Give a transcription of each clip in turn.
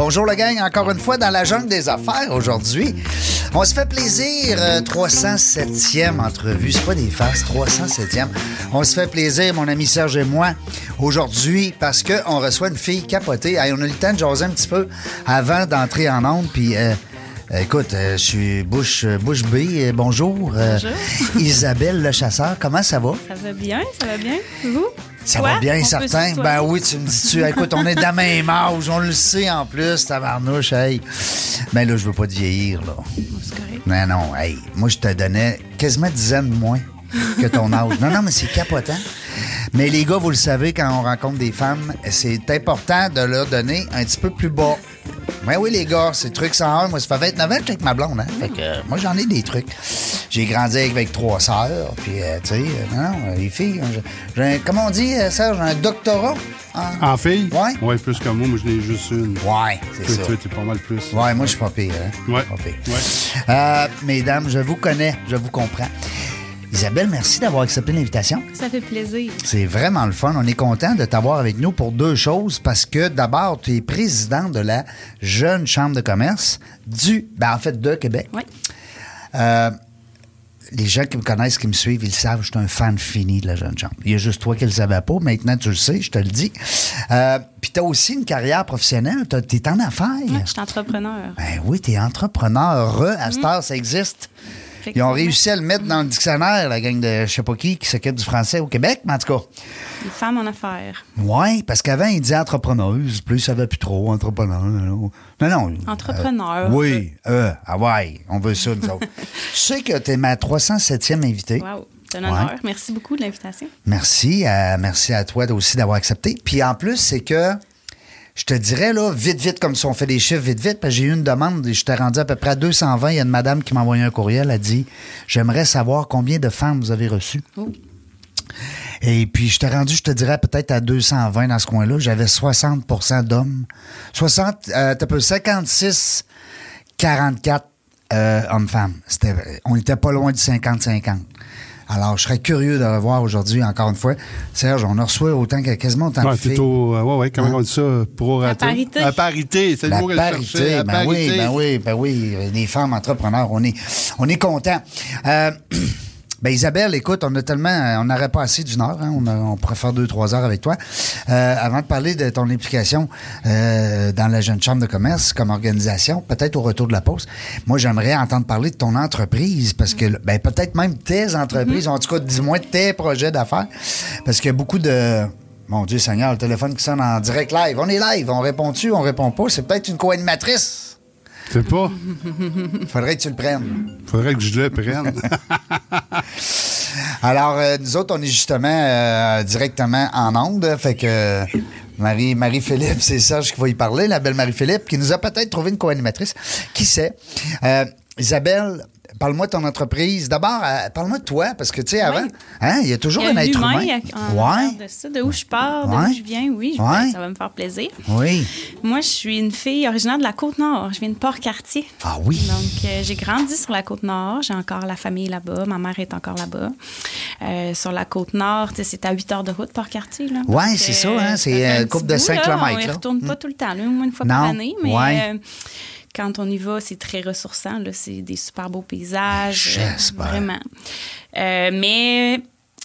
Bonjour le gang, encore une fois dans la jungle des affaires aujourd'hui. On se fait plaisir, euh, 307e entrevue, c'est pas des farces, 307e. On se fait plaisir, mon ami Serge et moi, aujourd'hui, parce qu'on reçoit une fille capotée. Hey, on a eu le temps de jaser un petit peu avant d'entrer en onde, puis... euh, Écoute, euh, je suis Bouche, Bouche B. euh, bonjour. Euh, Bonjour. Isabelle le chasseur, comment ça va? Ça va bien, ça va bien. Vous? Ça va bien, On certain. Ben oui, tu me dis-tu. Écoute, on est de la même âge, on le sait en plus, tabarnouche, hey. Mais là, je veux pas te vieillir, là. C'est correct. Non, non, hey. Moi, je te donnais quasiment dizaine de moins que ton âge. Non, non, mais c'est capotant. Mais les gars, vous le savez, quand on rencontre des femmes, c'est important de leur donner un petit peu plus bas. Ben oui, les gars, c'est truc 101. Moi, ça fait 29 ans que je suis avec ma blonde, hein. Fait que, euh, moi, j'en ai des trucs. J'ai grandi avec, trois sœurs, puis, euh, tu sais, euh, non, les filles, j'ai- comment on dit, Serge, un doctorat? en- En fille? Ouais. Ouais, plus que moi. Moi, je n'ai juste une. Ouais, c'est Toi, ça. toi, t'es pas mal plus. Ouais, moi, je suis pas pire. Hein? Ouais. Ouais. Euh, mesdames, je vous connais, je vous comprends. Isabelle, merci d'avoir accepté l'invitation. Ça fait plaisir. C'est vraiment le fun. On est content de t'avoir avec nous pour deux choses. Parce que d'abord, tu es président de la Jeune Chambre de commerce du, ben en fait, de Québec. Oui. Euh, les gens qui me connaissent, qui me suivent, ils le savent, je suis un fan fini de la Jeune Chambre. Il y a juste toi qui le savais pas. Maintenant, tu le sais, je te le dis. Euh, Puis tu as aussi une carrière professionnelle. Tu es en affaires. Ouais, je suis entrepreneur. Ben oui, t'es entrepreneur. Re, à cette heure, ça existe. Ils ont réussi à le mettre dans le dictionnaire, la gang de je sais pas qui qui s'occupe du français au Québec, mais en tout cas. Les femmes en affaires. Oui, parce qu'avant, ils disaient entrepreneuse, là, ils savaient plus trop, entrepreneur. Non, non. non. Entrepreneur. Euh, oui, euh, ah ouais, on veut ça, nous autres. tu sais que t'es ma 307e invitée. Wow. C'est un honneur. Ouais. Merci beaucoup de l'invitation. Merci, à, merci à toi aussi d'avoir accepté. Puis en plus, c'est que je te dirais, là, vite, vite, comme si on fait des chiffres vite, vite, parce que j'ai eu une demande, et je t'ai rendu à peu près à 220. Il y a une madame qui m'a envoyé un courriel, elle a dit J'aimerais savoir combien de femmes vous avez reçues. Oh. Et puis, je t'ai rendu, je te dirais, peut-être à 220 dans ce coin-là. J'avais 60% d'hommes. 60, euh, t'as peu 56, 44 euh, hommes-femmes. On était pas loin du 50-50. Alors, je serais curieux de revoir aujourd'hui, encore une fois. Serge, on en reçoit autant que quasiment autant Ouais, de filles. plutôt, euh, ouais, ouais, comment on dit ça? Pro La parité. La parité, c'est le mot que je cherchais. parité, ben oui, ben oui, ben oui. Les femmes entrepreneurs, on est, on est contents. Euh, ben Isabelle, écoute, on a tellement, on n'aurait pas assez d'une heure, hein, on, a- on pourrait faire deux, trois heures avec toi. Euh, avant de parler de ton implication euh, dans la Jeune Chambre de commerce comme organisation, peut-être au retour de la pause, moi j'aimerais entendre parler de ton entreprise, parce que, ben peut-être même tes entreprises, en tout cas, dis-moi tes projets d'affaires, parce qu'il y a beaucoup de... Mon Dieu Seigneur, le téléphone qui sonne en direct live. On est live, on répond-tu, on répond pas? C'est peut-être une co-animatrice. C'est pas. Faudrait que tu le prennes. Faudrait que je le prenne. Alors, euh, nous autres, on est justement euh, directement en onde. Fait que euh, Marie, Marie-Philippe, c'est Serge qui va y parler, la belle Marie-Philippe, qui nous a peut-être trouvé une co-animatrice. Qui sait? Isabelle, parle-moi de ton entreprise. D'abord, euh, parle-moi de toi, parce que, tu sais, avant, Oui. hein, il y a toujours Il y a un être humain. Ouais. de ça, de où je pars, de Ouais. où je viens, oui, je- Ouais. ça va me faire plaisir. Oui. Moi, je suis une fille originaire de la Côte-Nord. Je viens de Port-Cartier. Ah oui. Donc, euh, j'ai grandi sur la Côte-Nord. J'ai encore la famille là-bas. Ma mère est encore là-bas. Euh, sur la Côte-Nord, tu sais, c'est à 8 heures de route, Port-Cartier. Donc, c'est ça, hein, c'est, fait un couple petit de bout, cinq là. kilomètres, On là. retourne pas tout le temps, là, au moins une fois par année. Mais quand on y va, c'est très ressourçant. C'est des super beaux paysages. euh, J'espère. Vraiment. Euh, mais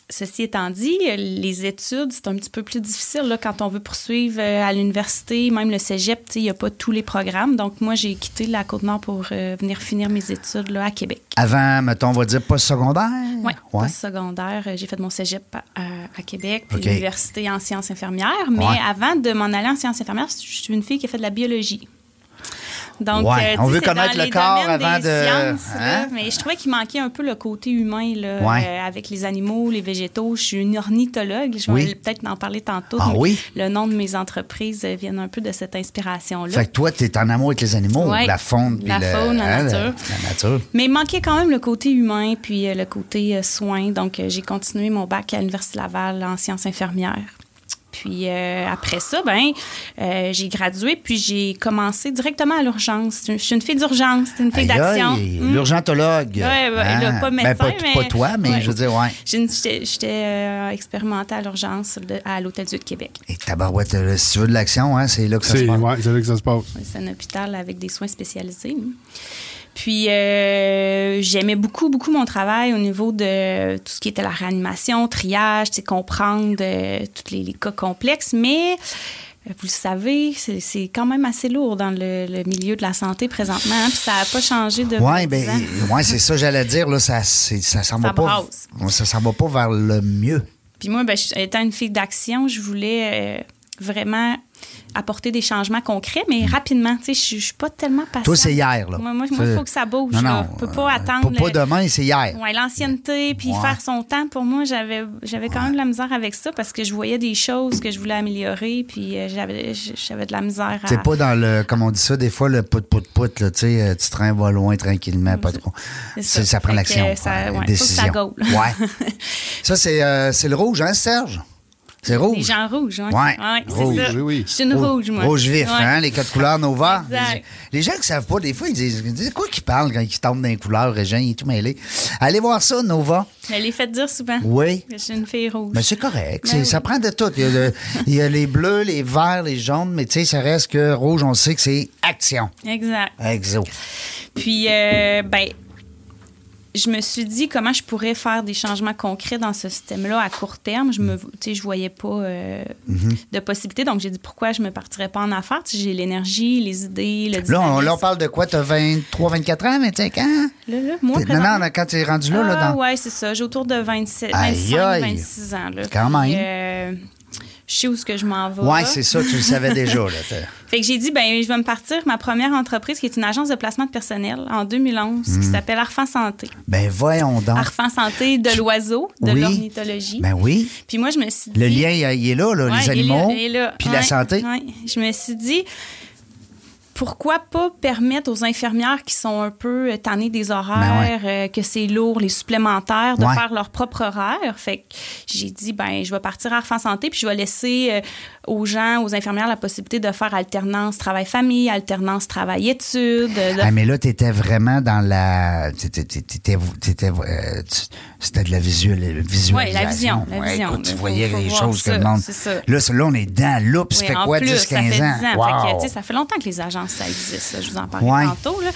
Ceci étant dit, les études, c'est un petit peu plus difficile là, quand on veut poursuivre euh, à l'université, même le cégep, il n'y a pas tous les programmes. Donc, moi, j'ai quitté la Côte-Nord pour euh, venir finir mes études là, à Québec. Avant, mettons, on va dire post-secondaire? Oui, Ouais. secondaire, j'ai fait mon cégep à, à Québec, puis OK. l'université en sciences infirmières. Mais Ouais. avant de m'en aller en sciences infirmières, je suis une fille qui a fait de la biologie. Donc, Ouais, euh, on tu veut connaître dans le corps avant des de- sciences, là, hein? mais je trouvais qu'il manquait un peu le côté humain là, Ouais. euh, avec les animaux, les végétaux. Je suis une ornithologue. Je vais peut-être en parler tantôt. Ah mais oui? Le nom de mes entreprises euh, viennent un peu de cette inspiration-là. Fait que toi, t'es en amour avec les animaux, Ouais. la faune, La le- faune, la hein, nature. La nature. Mais il manquait quand même le côté humain puis euh, le côté euh, soin. Donc, j'ai continué mon bac à l'Université Laval en sciences infirmières. Puis euh, après ça, ben, euh, j'ai gradué, puis j'ai commencé directement à l'urgence. Je suis une fille d'urgence, une fille d'action. aïe, Mm. L'urgentologue. Ouais, ouais, là, pas médecin, Ben, pas, mais- pas toi, mais Ouais. je veux dire, ouais. J'étais euh, expérimentée à l'urgence à l'Hôtel Dieu de Québec. Et tabarouette, si tu veux de l'action, hein, c'est là que ça se C'est passe. ouais, c'est là que ça se passe. C'est un hôpital avec des soins spécialisés. Puis euh, j'aimais beaucoup, beaucoup mon travail au niveau de tout ce qui était la réanimation, triage, comprendre euh, tous les, les cas complexes, mais euh, vous le savez, c'est quand même assez lourd dans le, le milieu de la santé présentement, hein, puis ça n'a pas changé de Oui, 10 ben, ouais, c'est ça, j'allais dire, là, ça, ça s'en va Ça pas. Ça va pas vers le mieux. Puis moi, ben, étant une fille d'action, je voulais euh, vraiment apporter des changements concrets, mais rapidement. Tu sais, je suis pas tellement patiente. Toi, c'est hier, là. Moi, il faut que ça bouge. Non, non. On peut pas euh, attendre. Pas, le- demain, c'est hier. Ouais, l'ancienneté, puis Ouais. faire son temps, pour moi, j'avais j'avais quand même de la misère avec ça parce que je voyais des choses que je voulais améliorer, puis euh, j'avais j'avais de la misère à... C'est pas dans le, comme on dit ça, des fois, le pout-pout-pout, tu sais, euh, tu traînes va loin tranquillement, pas trop. Ça. Ça prend l'action. que ça- ouais, ouais, faut que décision. ça gaule. Ouais. ça, c'est euh, c'est le rouge, hein, Serge? C'est rouge. Les gens rouges, oui. Ouais. c'est Rouge, ça. oui, oui. Je suis une Rouge- moi. Rouge vif, Ouais. hein, les quatre couleurs Nova. Exact. Les, les gens qui savent pas, des fois, ils disent, ils disent quoi qu'ils parlent quand ils tombent dans les couleurs, Régent, il est tout mêlé. Allez voir ça, Nova. Je l'ai fait dire souvent. Oui. Je suis une fille rouge. Mais c'est correct. Ben oui. Ça prend de tout. Il y, a le- il y a les bleus, les verts, les jaunes, mais tu sais, ça reste que rouge, on sait que c'est action. Exact. Exo. Puis, euh, ben, je me suis dit comment je pourrais faire des changements concrets dans ce système-là à court terme. Je me, tu sais, je voyais pas euh, Mm-hmm. de possibilités. Donc, j'ai dit pourquoi je me partirais pas en affaires? Tu j'ai l'énergie, les idées, le Là, on, là, on parle de quoi? T'as 23, 24 ans, 25 ans? Là, là, moi, non, non, quand t'es rendu là, là, Ah, dans... ouais, c'est ça. J'ai autour de 27, Aïe, 25, aïe. 26 ans. Là. Quand même. Euh, je sais où ce que je m'en vais. Là. c'est ça, tu le savais déjà, là. Fait que j'ai dit, ben, je vais me partir ma première entreprise, qui est une agence de placement de personnel en 2011, Hmm. qui s'appelle Arfan Santé. Ben, voyons donc. Arfan Santé de l'oiseau, de Oui. l'ornithologie. Ben oui. Puis moi, je me suis dit. Le lien, il est là, là, Ouais, les il est animaux, là, il est là. puis la santé. ouais. Je me suis dit, pourquoi pas permettre aux infirmières qui sont un peu euh, tannées des horaires, euh, que c'est lourd, les supplémentaires, de Ben Ouais. faire leur propre horaire? Fait que j'ai dit, ben, je vais partir à Arfan Santé, puis je vais laisser euh, aux gens, aux infirmières, la possibilité de faire alternance travail-famille, alternance travail-études. de- Ah, mais là, t'étais vraiment dans la... euh, tu- C'était de la visual- visualisation. Ouais, la vision, la Ouais, vision. écoute, tu voyais faut les choses que ça, le monde... Là, là, on est dans le loop. Ça Oui, fait quoi, plus, 10, ça 15 fait 10 ans? Fait que, Wow. tu ça fait longtemps que les agences, ça existe. là. Je vous en parlais Ouais. tantôt. là.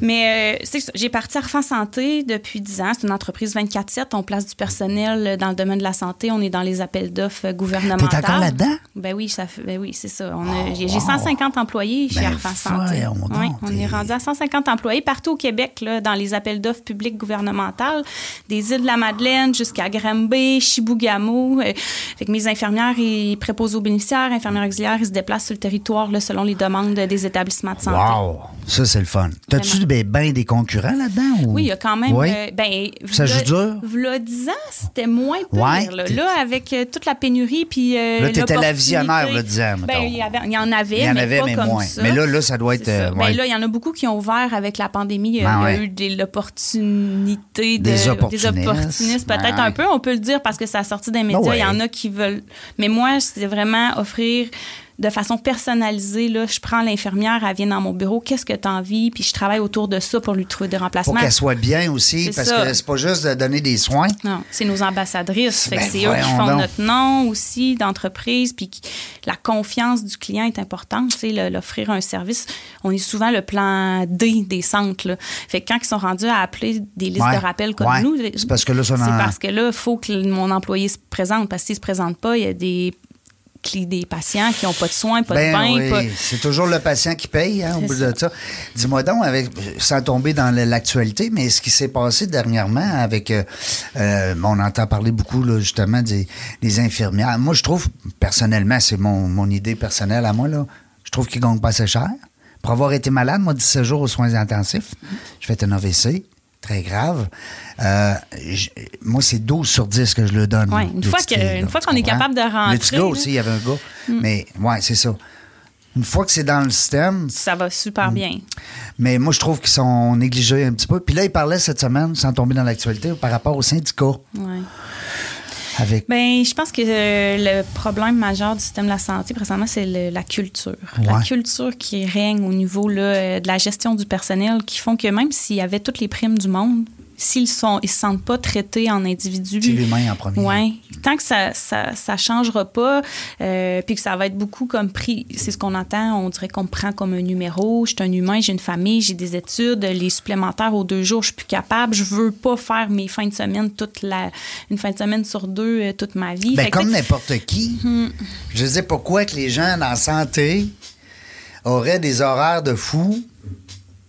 Mais euh, j'ai parti à Arfan Santé depuis 10 ans. C'est une entreprise 24-7. On place du personnel euh, dans le domaine de la santé. On est dans les appels d'offres gouvernementaux. T'es encore là-dedans? Ben oui, ça ben oui c'est ça. On a- j'ai, j'ai 150 employés chez Ben, Arfan Santé. Oui, on est rendu à 150 employés partout au Québec, là, dans les appels d'offres publics gouvernementales, des îles de la Madeleine jusqu'à Granby, Chibougamau. Euh, fait que mes infirmières, ils préposent aux bénéficiaires, infirmières auxiliaires, ils se déplacent sur le territoire là, selon les demandes des établissements de santé. Wow! Ça, c'est le fun. T'as-tu ben, ben des concurrents là-dedans? Ou... Oui, il y a quand même. Oui? euh, ben, Ça joue dur? v'là 10 ans, c'était moins pire. Ouais, là. avec euh, toute la pénurie. Puis, euh, Là, t'étais la l'opportunité- visionnaire, là, 10 ans. Ben, il y, avait- il y en avait, Il y en mais avait, pas mais comme moins. ça. Mais là, là, ça doit être, euh, Ben, ouais. là, il y en a beaucoup qui ont ouvert avec la pandémie. Ben, il y a ouais. eu des, l'opportunité de- Des opportunistes. des opportunistes, peut-être Ben, un peu. On peut le dire parce que ça a sorti des médias. Ben. Il y en a qui veulent. Mais moi, c'est vraiment offrir de façon personnalisée. Là, je prends l'infirmière, elle vient dans mon bureau, qu'est-ce que tu as envie, puis je travaille autour de ça pour lui trouver des Pour remplacements. qu'elle soit bien aussi, parce ça. que c'est pas juste de donner des soins. Non, c'est nos ambassadrices. Ben, c'est eux qui font donc. notre nom aussi d'entreprise. Puis la confiance du client est importante. L'offrir un service, on est souvent le plan D des centres. là. Fait que quand ils sont rendus à appeler des listes Ouais, de rappel comme ouais. nous, C'est parce que là, c'est parce que là, il faut que mon employé se présente. Parce que s'il se présente pas, il y a des des patients qui n'ont pas de soins, pas Ben de bain, oui, pas- c'est toujours le patient qui paye, hein, au bout de ça. Dis-moi donc, avec, sans tomber dans l'actualité, mais ce qui s'est passé dernièrement avec, euh, euh, on entend parler beaucoup là, justement des, des infirmières. Moi, je trouve, personnellement, c'est mon, mon idée personnelle à moi, là, je trouve qu'ils gagnent pas assez cher. Pour avoir été malade, moi, 17 jours aux soins intensifs, je fais un AVC, très grave. Euh, moi, c'est 12 sur 10 que je le donne. Ouais, une fois que- une fois qu'on est capable de rentrer, gars là. aussi, il y avait un gars. Mais, ouais, c'est ça. Une fois que c'est dans le système, ça va super Mm. bien. mais moi, je trouve qu'ils sont négligés un petit peu. Puis là, il parlait cette semaine, sans tomber dans l'actualité, par rapport aux syndicats. Ouais. Avec. Ben, je pense que euh, le problème majeur du système de la santé présentement, c'est le- la culture. La culture qui règne au niveau là, euh, de la gestion du personnel, qui font que même s'il y avait toutes les primes du monde, s'ils sont, ils se sentent pas traités en individus. C'est l'humain en premier. Oui. Tant que ça ça, ça changera pas, euh, puis que ça va être beaucoup comme pris, c'est ce qu'on entend, on dirait qu'on me prend comme un numéro. Je suis un humain, j'ai une famille, j'ai des études, les supplémentaires aux deux jours, je suis plus capable. Je veux pas faire mes fins de semaine toute la, une fin de semaine sur deux euh, toute ma vie. Ben, comme n'importe qui. Hmm. Je sais pourquoi que les gens la santé auraient des horaires de fou.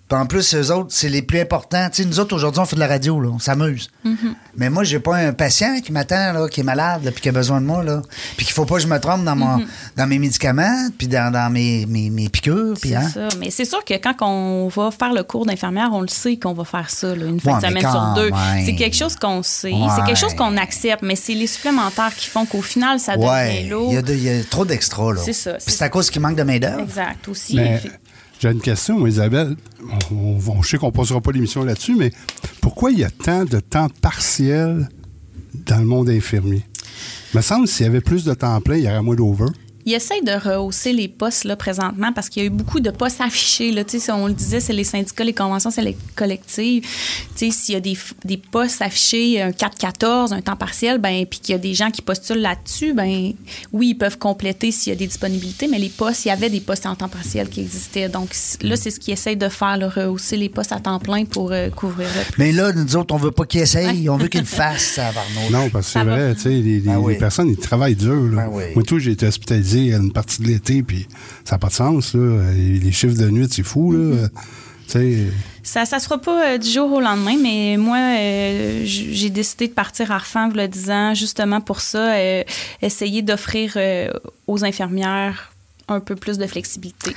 Puis en plus, eux autres, c'est les plus importants. Tu sais, nous autres, aujourd'hui, on fait de la radio, là. On s'amuse. Mm-hmm. Mais moi, j'ai pas un patient qui m'attend, là, qui est malade, là, puis qui a besoin de moi, là. Puis qu'il faut pas que je me trompe dans, mon, dans mes médicaments, puis dans, dans mes, mes, mes piqûres, puis Mm-hmm. c'est hein. ça. Mais c'est sûr que quand on va faire le cours d'infirmière, on le sait qu'on va faire ça, là, une fin Ouais, de semaine sur deux. C'est quelque chose qu'on sait. Ouais. C'est quelque chose qu'on accepte. Mais c'est les supplémentaires qui font qu'au final, ça devient lourd. il y, a de- il y a trop d'extras, là. C'est ça, Puis c'est à cause qu'il manque de main-d'œuvre. Exact, aussi. Mais j'ai une question, Isabelle. On, on- je sais qu'on ne posera pas l'émission là-dessus, mais pourquoi il y a tant de temps partiel dans le monde infirmier? Il me semble que s'il y avait plus de temps plein, il y aurait moins d'over. Ils essayent de rehausser les postes là, présentement parce qu'il y a eu beaucoup de postes affichés. Là. Tu sais, On le disait, c'est les syndicats, les conventions, c'est les collectives. Tu sais, S'il y a des, des postes affichés, un 4-14, un temps partiel, ben, puis qu'il y a des gens qui postulent là-dessus, ben, oui, ils peuvent compléter s'il y a des disponibilités, mais les postes, il y avait des postes en temps partiel qui existaient. Donc là, c'est ce qu'ils essayent de faire, là, rehausser les postes à temps plein pour euh, couvrir le Mais là, nous autres, on veut pas qu'il essaye, on veut qu'il le fasse, ça, Arnaud. Non, parce que c'est vrai, tu sais, les, les- Ben oui. les personnes, ils travaillent dur. Là. Ben oui. Moi, tout, j'ai été hospitalisé une partie de l'été, puis ça n'a pas de sens. Là. Les, chiffres de nuit, c'est fou. Mm-hmm. Là. Ça ça se fera pas euh, du jour au lendemain, mais moi, euh, j'ai décidé de partir à Arfan, le 10 ans, justement pour ça, euh, essayer d'offrir aux infirmières un peu plus de flexibilité.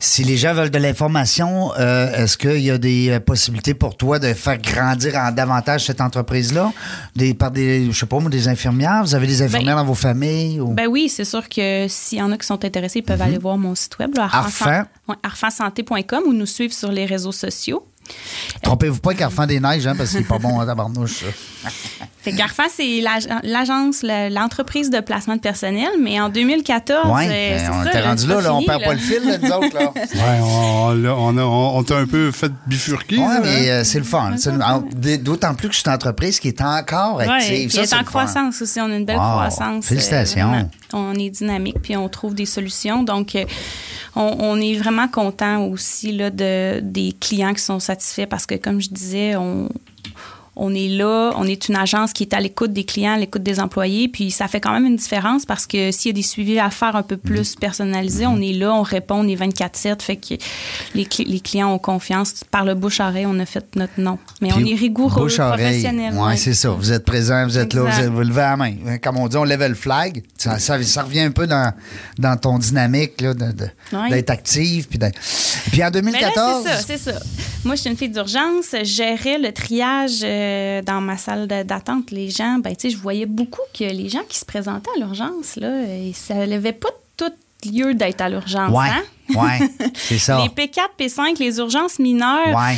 Si les gens veulent de l'information, euh, est-ce qu'il y a des euh, possibilités pour toi de faire grandir en davantage cette entreprise-là? Des, par des, je sais pas moi, des infirmières? Vous avez des infirmières dans vos familles? Ou... Ben oui, c'est sûr que s'il y en a qui sont intéressés, ils peuvent aller voir mon site web, arfansanté.com ou nous suivre sur les réseaux sociaux. Trompez-vous pas qu'Arfan des Neiges, hein, parce que c'est pas bon à tabarnouche, qu'Arfan, c'est l'ag- l'agence, le- l'entreprise de placement de personnel, mais en 2014, Oui, euh, c'est on était rendu là, là, on perd là. pas le fil, là, nous autres, là. ouais, on, on, on a, on, on t'a un peu fait bifurquer. Oui, mais hein? euh, c'est le fun. D'autant plus que c'est une entreprise qui est encore Ouais, active. elle est c'est en croissance aussi. On a une belle Wow, croissance. euh, félicitations. on est dynamique, puis on trouve des solutions. Donc, on, on est vraiment content aussi là, de, des clients qui sont satisfaits parce que, comme je disais, on, on est là, on est une agence qui est à l'écoute des clients, à l'écoute des employés, puis ça fait quand même une différence parce que s'il y a des suivis à faire un peu plus Mm-hmm. personnalisés, on est là, on répond, on est 24-7, fait que les, cli- les clients ont confiance. Par le bouche-oreille, on a fait notre nom. Mais on est rigoureux, professionnel. Oui, c'est ça. Vous êtes présent, vous êtes là, vous, êtes- vous levez la main. Comme on dit, on level flag. Ça, ça, ça revient un peu dans, dans ton dynamique de- de- d'être active. Puis, puis en Mais là, 2014. c'est ça, c'est ça. Moi, je suis une fille d'urgence. Je gérais le triage euh, dans ma salle d'attente. Les gens, ben, tu sais, je voyais beaucoup que les gens qui se présentaient à l'urgence, là, et ça n'avait pas tout lieu d'être à l'urgence. ouais, hein? ouais, c'est ça. Les P4, P5, les urgences mineures, Ouais,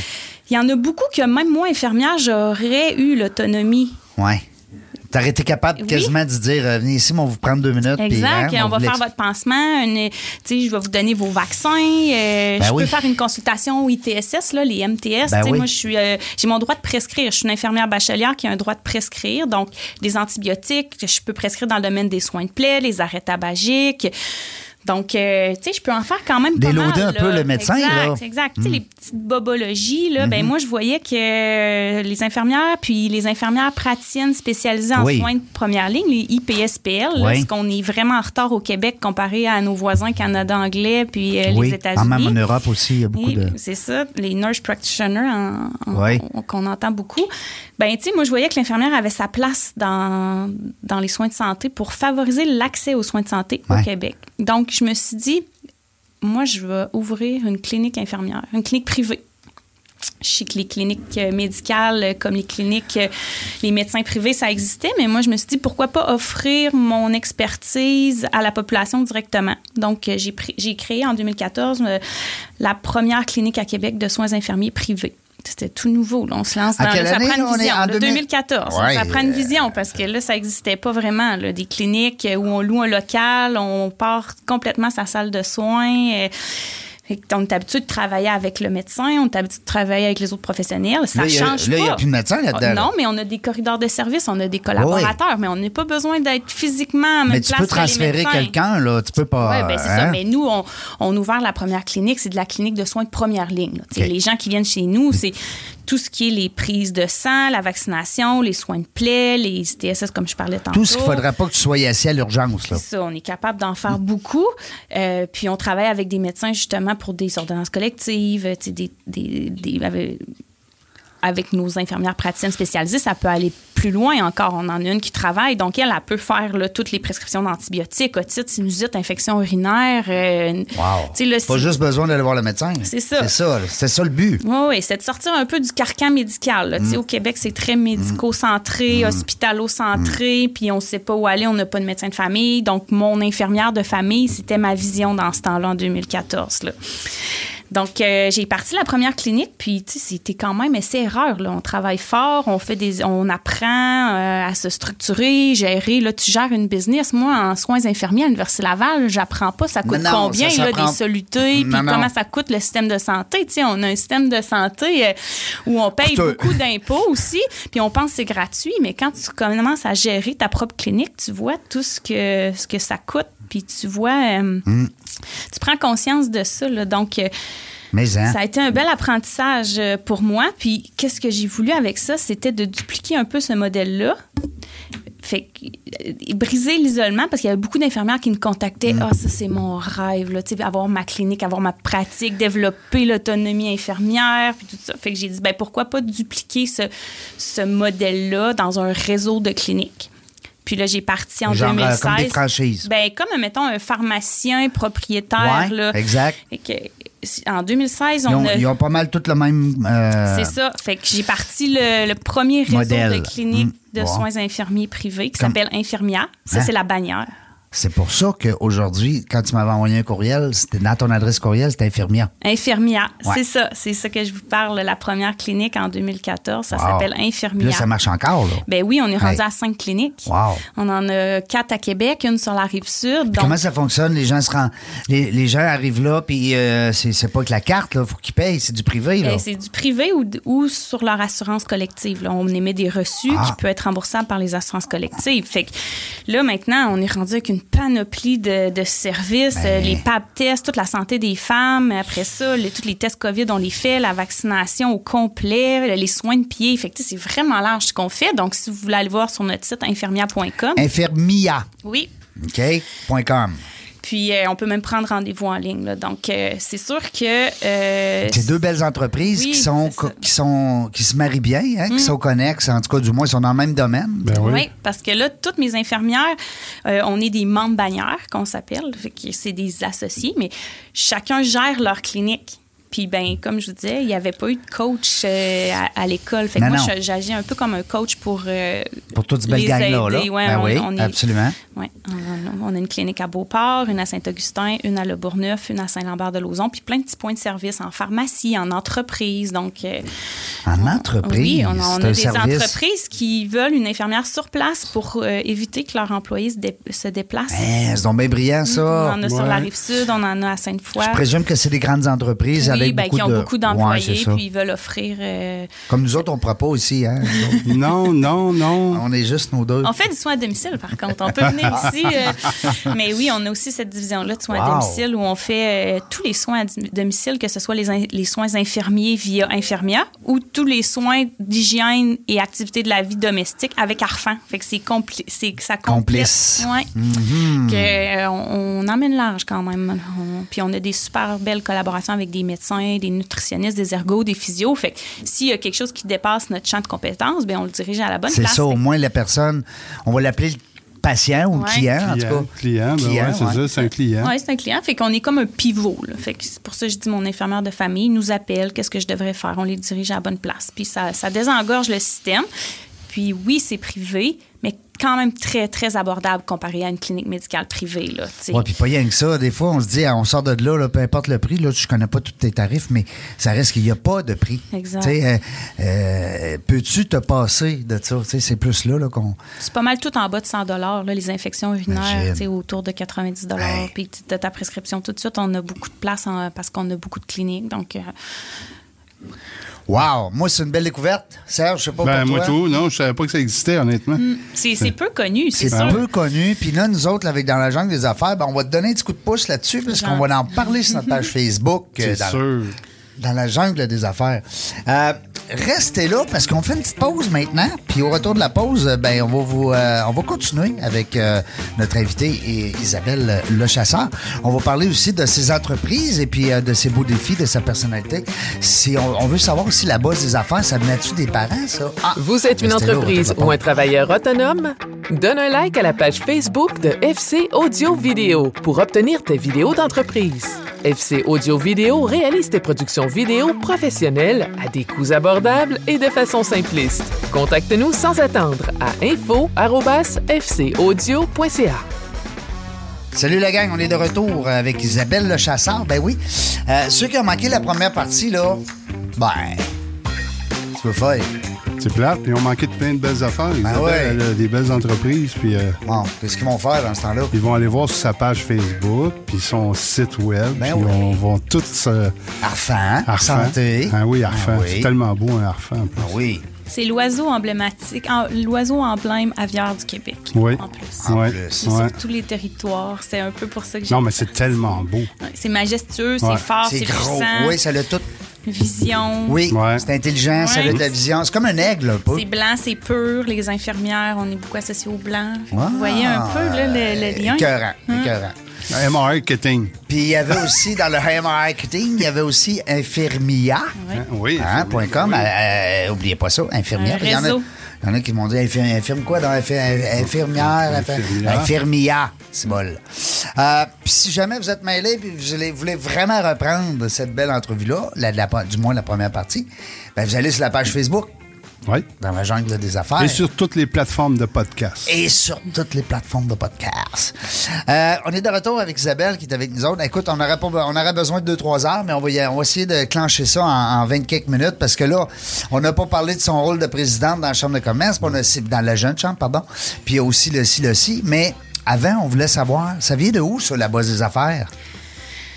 il y en a beaucoup que même moi, infirmière, j'aurais eu l'autonomie. ouais. T'aurais été capable Oui. quasiment de dire euh, venez ici, on vous prendre deux minutes. Exact. hein, on va faire votre pansement. une- tu sais, je vais vous donner vos vaccins. euh, Ben je oui. peux faire une consultation au ITSS, là, les MTS. Ben oui. Moi, je suis, euh, j'ai mon droit de prescrire. Je suis une infirmière bachelière qui a un droit de prescrire. Donc, des antibiotiques, je peux prescrire dans le domaine des soins de plaie, les arrêts tabagiques. Donc, euh, tu sais, je peux en faire quand même pas Déloader mal, un peu là. le médecin, exact, là. Exact. Tu sais, les petites bobologies, là, ben moi, je voyais que euh, les infirmières, puis les infirmières praticiennes spécialisées en Oui. soins de première ligne, les IPSPL, là, Oui. ce qu'on est vraiment en retard au Québec comparé à nos voisins Canada anglais puis euh, oui, les États-Unis. même en Europe aussi, il y a beaucoup Et de. C'est ça, les nurse practitioners en- en- qu'on entend beaucoup. Ben, tu sais, moi, je voyais que l'infirmière avait sa place dans, dans les soins de santé pour favoriser l'accès aux soins de santé au Québec. Donc, je me suis dit, moi, je vais ouvrir une clinique infirmière, une clinique privée. Je sais que les cliniques euh, médicales, euh, comme les cliniques, euh, les médecins privés, ça existait, mais moi, je me suis dit, pourquoi pas offrir mon expertise à la population directement? Donc, j'ai créé en 2014 euh, la première clinique à Québec de soins infirmiers privés. C'était tout nouveau. là. On se lance dans ça année, prend une vision. en là, 2000? 2014. Ouais, ça prend une vision parce que là, ça n'existait pas vraiment. là. Des cliniques où on loue un local, on part complètement sa salle de soins. euh, on est habitué de travailler avec le médecin, on est habitué de travailler avec les autres professionnels. Ça Là, y a- change là, pas. il y a plus de médecin là-dedans, Ah. Non, mais on a des corridors de service, on a des collaborateurs, mais on n'a pas besoin d'être physiquement à même Mais tu peux transférer quelqu'un, là. Tu peux pas. Oui, ben c'est hein? ça. Mais nous, on, on a ouvert la première clinique. C'est de la clinique de soins de première ligne. là. Tu sais, OK. Les gens qui viennent chez nous, c'est tout ce qui est les prises de sang, la vaccination, les soins de plaies, les TSS, comme je parlais tantôt. Tout ce qu'il faudrait pas que tu sois assis à l'urgence, là. C'est ça, on est capable d'en faire beaucoup. Euh, puis on travaille avec des médecins justement pour des ordonnances collectives, des- avec, nos infirmières praticiennes spécialisées, ça peut aller plus loin encore. On en a une qui travaille, donc elle, elle peut faire là, toutes les prescriptions d'antibiotiques, otite, sinusite, infection urinaire. euh, Wow. là, Pas juste besoin d'aller voir le médecin. C'est ça. C'est ça. C'est ça le but. oui, oui, c'est de sortir un peu du carcan médical. là. Sais, Au Québec, c'est très médico-centré, hospitalo-centré, puis on ne sait pas où aller, on n'a pas de médecin de famille. Donc, mon infirmière de famille, c'était ma vision dans ce temps-là, en 2014. là. Donc, euh, j'ai parti la première clinique, puis tu sais, c'était quand même essai-erreur. là. On travaille fort, on fait des, on apprend euh, à se structurer, gérer. Là, tu gères une business. Moi, en soins infirmiers à l'Université Laval, j'apprends pas ça coûte non, combien, ça là, des solutés, puis comment ça coûte le système de santé? Tu sais, on a un système de santé euh, où on paye beaucoup d'impôts aussi, puis on pense que c'est gratuit, mais quand tu commences à gérer ta propre clinique, tu vois tout ce que, ce que ça coûte, puis tu vois, Mm. tu prends conscience de ça. là. Donc, Mais, hein. ça a été un bel apprentissage euh, pour moi. Puis, qu'est-ce que j'ai voulu avec ça? C'était de dupliquer un peu ce modèle-là. Fait que, euh, briser l'isolement parce qu'il y avait beaucoup d'infirmières qui me contactaient. Mm. Ah, ça, c'est mon rêve, là, tu sais, avoir ma clinique, avoir ma pratique, développer l'autonomie infirmière, puis tout ça. Fait que j'ai dit, ben, pourquoi pas dupliquer ce, ce modèle-là dans un réseau de cliniques? Puis là, j'ai parti en Genre, euh, 2016. comme des franchises. Ben, comme, mettons, un pharmacien propriétaire. Ouais, là. exact. Que, en 2016, Ils on ont, a. ils ont pas mal tout le même. euh, C'est ça. Fait que j'ai parti le, le premier réseau Modèle. de cliniques Mm. de Bon. soins infirmiers privés qui Comme- s'appelle Infirmia. Ça, Hein? c'est la bannière. C'est pour ça qu'aujourd'hui, quand tu m'avais envoyé un courriel, c'était dans ton adresse courriel, c'était infirmière. Infirmia, Ouais. c'est ça. C'est ça que je vous parle. La première clinique en 2014, ça Wow. s'appelle Infirmia. là, ça marche encore, là. Ben oui, on est rendu Hey. à cinq cliniques. Wow. On en a quatre à Québec, une sur la rive sud. Donc, Comment ça fonctionne? Les gens se rendent. Les, les gens arrivent là, puis euh, c'est pas que la carte, là. Faut qu'ils payent. C'est du privé, là. Ben, c'est du privé ou, ou sur leur assurance collective. là. On émet des reçus Ah. qui peuvent être remboursables par les assurances collectives. Fait que là, maintenant, on est rendu avec une panoplie de, de services, Ben. les PAP tests, toute la santé des femmes. Après ça, les- tous les tests COVID, on les fait, la vaccination au complet, les soins de pied. Fait c'est vraiment large ce qu'on fait. Donc, si vous voulez aller voir sur notre site infirmière.com, Infirmia. oui, OK? .com. puis euh, on peut même prendre rendez-vous en ligne. là. Donc, euh, c'est sûr que... euh, C'est deux belles entreprises Oui, qui sont. Mm. qui sont qui se marient bien, hein, qui sont connexes, en tout cas du moins ils sont dans le même domaine. Ben oui. Oui, parce que là, toutes mes infirmières, euh, on est des membres bannières, qu'on s'appelle. C'est des associés, mais chacun gère leur clinique. Puis, ben, comme je vous disais, il n'y avait pas eu de coach euh, à, à l'école. Fait que Non, moi, j'agis un peu comme un coach pour. euh, Pour toute cette belle les gang-là. là. Ouais, Ben on- oui, on est- absolument. Ouais, on, on a une clinique à Beauport, une à Saint-Augustin, une à Le Bourgneuf, une à Saint-Lambert-de-Lauzon, puis plein de petits points de service en pharmacie, en entreprise. Donc, euh, En entreprise. oui, on, a- on c'est a un des service. entreprises qui veulent une infirmière sur place pour euh, éviter que leurs employés se, dé- se déplacent. Eh, c'est donc bien brillant, On ça. en a sur la rive sud, on en a à Sainte-Foy. Je présume que c'est des grandes entreprises oui, avec ben, beaucoup qui ont de... beaucoup d'employés, puis ils veulent offrir. euh, Comme nous autres, on ne prend pas aussi. Hein? Non, non, non. on est juste nos deux. On fait du soin à domicile, par contre. On peut venir ici. euh, mais oui, on a aussi cette division-là de soins à domicile où on fait euh, tous les soins à domicile, que ce soit les, in- les soins infirmiers via Infirmia ou tous les soins d'hygiène et activités de la vie domestique avec Arfan. Fait que c'est compli- c'est ça complète. Complice. Ouais. Que, on, on emmène large quand même. On- puis on a des super belles collaborations avec des médecins, des nutritionnistes, des ergots, des physios. Fait que s'il y a quelque chose qui dépasse notre champ de compétences, ben on le dirige à la bonne C'est place. ça, au moins la personne, on va l'appeler le patient ou le Ouais. client, en tout cas. client, ben Client, ouais, c'est ouais. ça, c'est un client. Oui, c'est un client. Fait qu'on est comme un pivot. là. Fait que c'est pour ça que je dis mon infirmière de famille nous appelle, qu'est-ce que je devrais faire? On les dirige à la bonne place. Puis ça, ça désengorge le système. Puis oui, c'est privé, quand même très, très abordable comparé à une clinique médicale privée. Oui, puis pas rien que ça. Des fois, on se dit, ah, on sort de là, là, peu importe le prix. Là, je connais pas tous tes tarifs, mais ça reste qu'il n'y a pas de prix. Exact. Tu sais, euh, euh, Peux-tu te passer de ça? C'est plus là, là qu'on. C'est pas mal tout en bas de 100 là, les infections urinaires, autour de 90 Hey. Puis as ta prescription tout de suite. On a beaucoup de place en- parce qu'on a beaucoup de cliniques. Donc, euh, Wow! Moi, c'est une belle découverte. Serge, je sais pas Ben, pour moi, toi. tout. Non, je savais pas que ça existait, honnêtement. c'est c'est peu connu, c'est C'est sûr. peu connu. Puis là, nous autres, avec Dans la jungle des affaires, ben, on va te donner un petit coup de pouce là-dessus, parce qu'on va en parler sur notre page Facebook. euh, C'est dans- sûr. Dans la jungle des affaires. Euh, restez là parce qu'on fait une petite pause maintenant. Puis au retour de la pause, euh, ben on va vous, euh, on va continuer avec euh, notre invitée I- Isabelle Le Chasseur. On va parler aussi de ses entreprises et puis euh, de ses beaux défis, de sa personnalité. Si on, on veut savoir aussi la base des affaires, ça venait-tu des parents ça? Ah, Vous êtes une là, entreprise ou un travailleur autonome? Donne un like à la page Facebook de FC Audio Vidéo pour obtenir tes vidéos d'entreprise. FC Audio Vidéo réalise tes productions vidéo professionnelles à des coûts abordables et de façon simpliste. Contacte-nous sans attendre à info@fcaudio.ca. Salut la gang, on est de retour avec Isabelle Le Chasseur. Ben oui. Euh, ceux qui ont manqué la première partie là, ben, tu peux faire. C'est plate. Ils ont manqué de plein de belles affaires. Isabelle, Ben ouais. elle a des belles entreprises. Puis euh, Bon, qu'est-ce qu'ils vont faire dans ce temps-là? ils vont aller voir sur sa page Facebook, puis son site web. Ben puis oui. on vont tous. Euh, Arfan, Arfan. santé. Ah oui, Arfan. Ah C'est tellement beau, un Arfan. en plus. Ah oui. C'est l'oiseau emblématique, l'oiseau emblème aviaire du Québec. Oui. En plus. En Ouais, plus. Ouais. sur tous les territoires. C'est un peu pour ça que j'ai. Non, mais c'est tellement beau. C'est majestueux, Ouais. c'est fort, C'est c'est gros. puissant. Oui, ça a tout. Vision. Oui, Ouais. c'est intelligent, ça a Ouais. de la vision. C'est comme un aigle, un peu. C'est blanc, c'est pur. Les infirmières, on est beaucoup associés au blanc. Wow. Vous voyez un peu là, le, le lien? Écœurant, écœurant. Un marketing. Puis il y avait aussi, dans le hair marketing, il y avait aussi Infirmia. Hein, Oui. Hein, point com. Euh, euh, oubliez pas ça, infirmière. Un Il y en a- réseau. Il y en a qui m'ont dit infirmière, infirme quoi dans infir- infirmière? Infirmière. C'est bon. Euh, Puis si jamais vous êtes mêlé puis vous voulez, voulez vraiment reprendre cette belle entrevue-là, la- la- du moins la première partie, ben vous allez sur la page Facebook, Oui. dans la jungle des affaires. Et sur toutes les plateformes de podcast. et sur toutes les plateformes de podcast. Euh, on est de retour avec Isabelle qui est avec nous autres. Écoute, on aurait, pas, on aurait besoin de 2-3 heures, mais on va, y- on va essayer de clencher ça en, en 20 quelques minutes parce que là, on n'a pas parlé de son rôle de présidente dans la Chambre de commerce, puis on a, dans la jeune chambre, pardon, puis aussi le ci, le ci, mais avant, on voulait savoir, ça vient de où, ça, la base des affaires?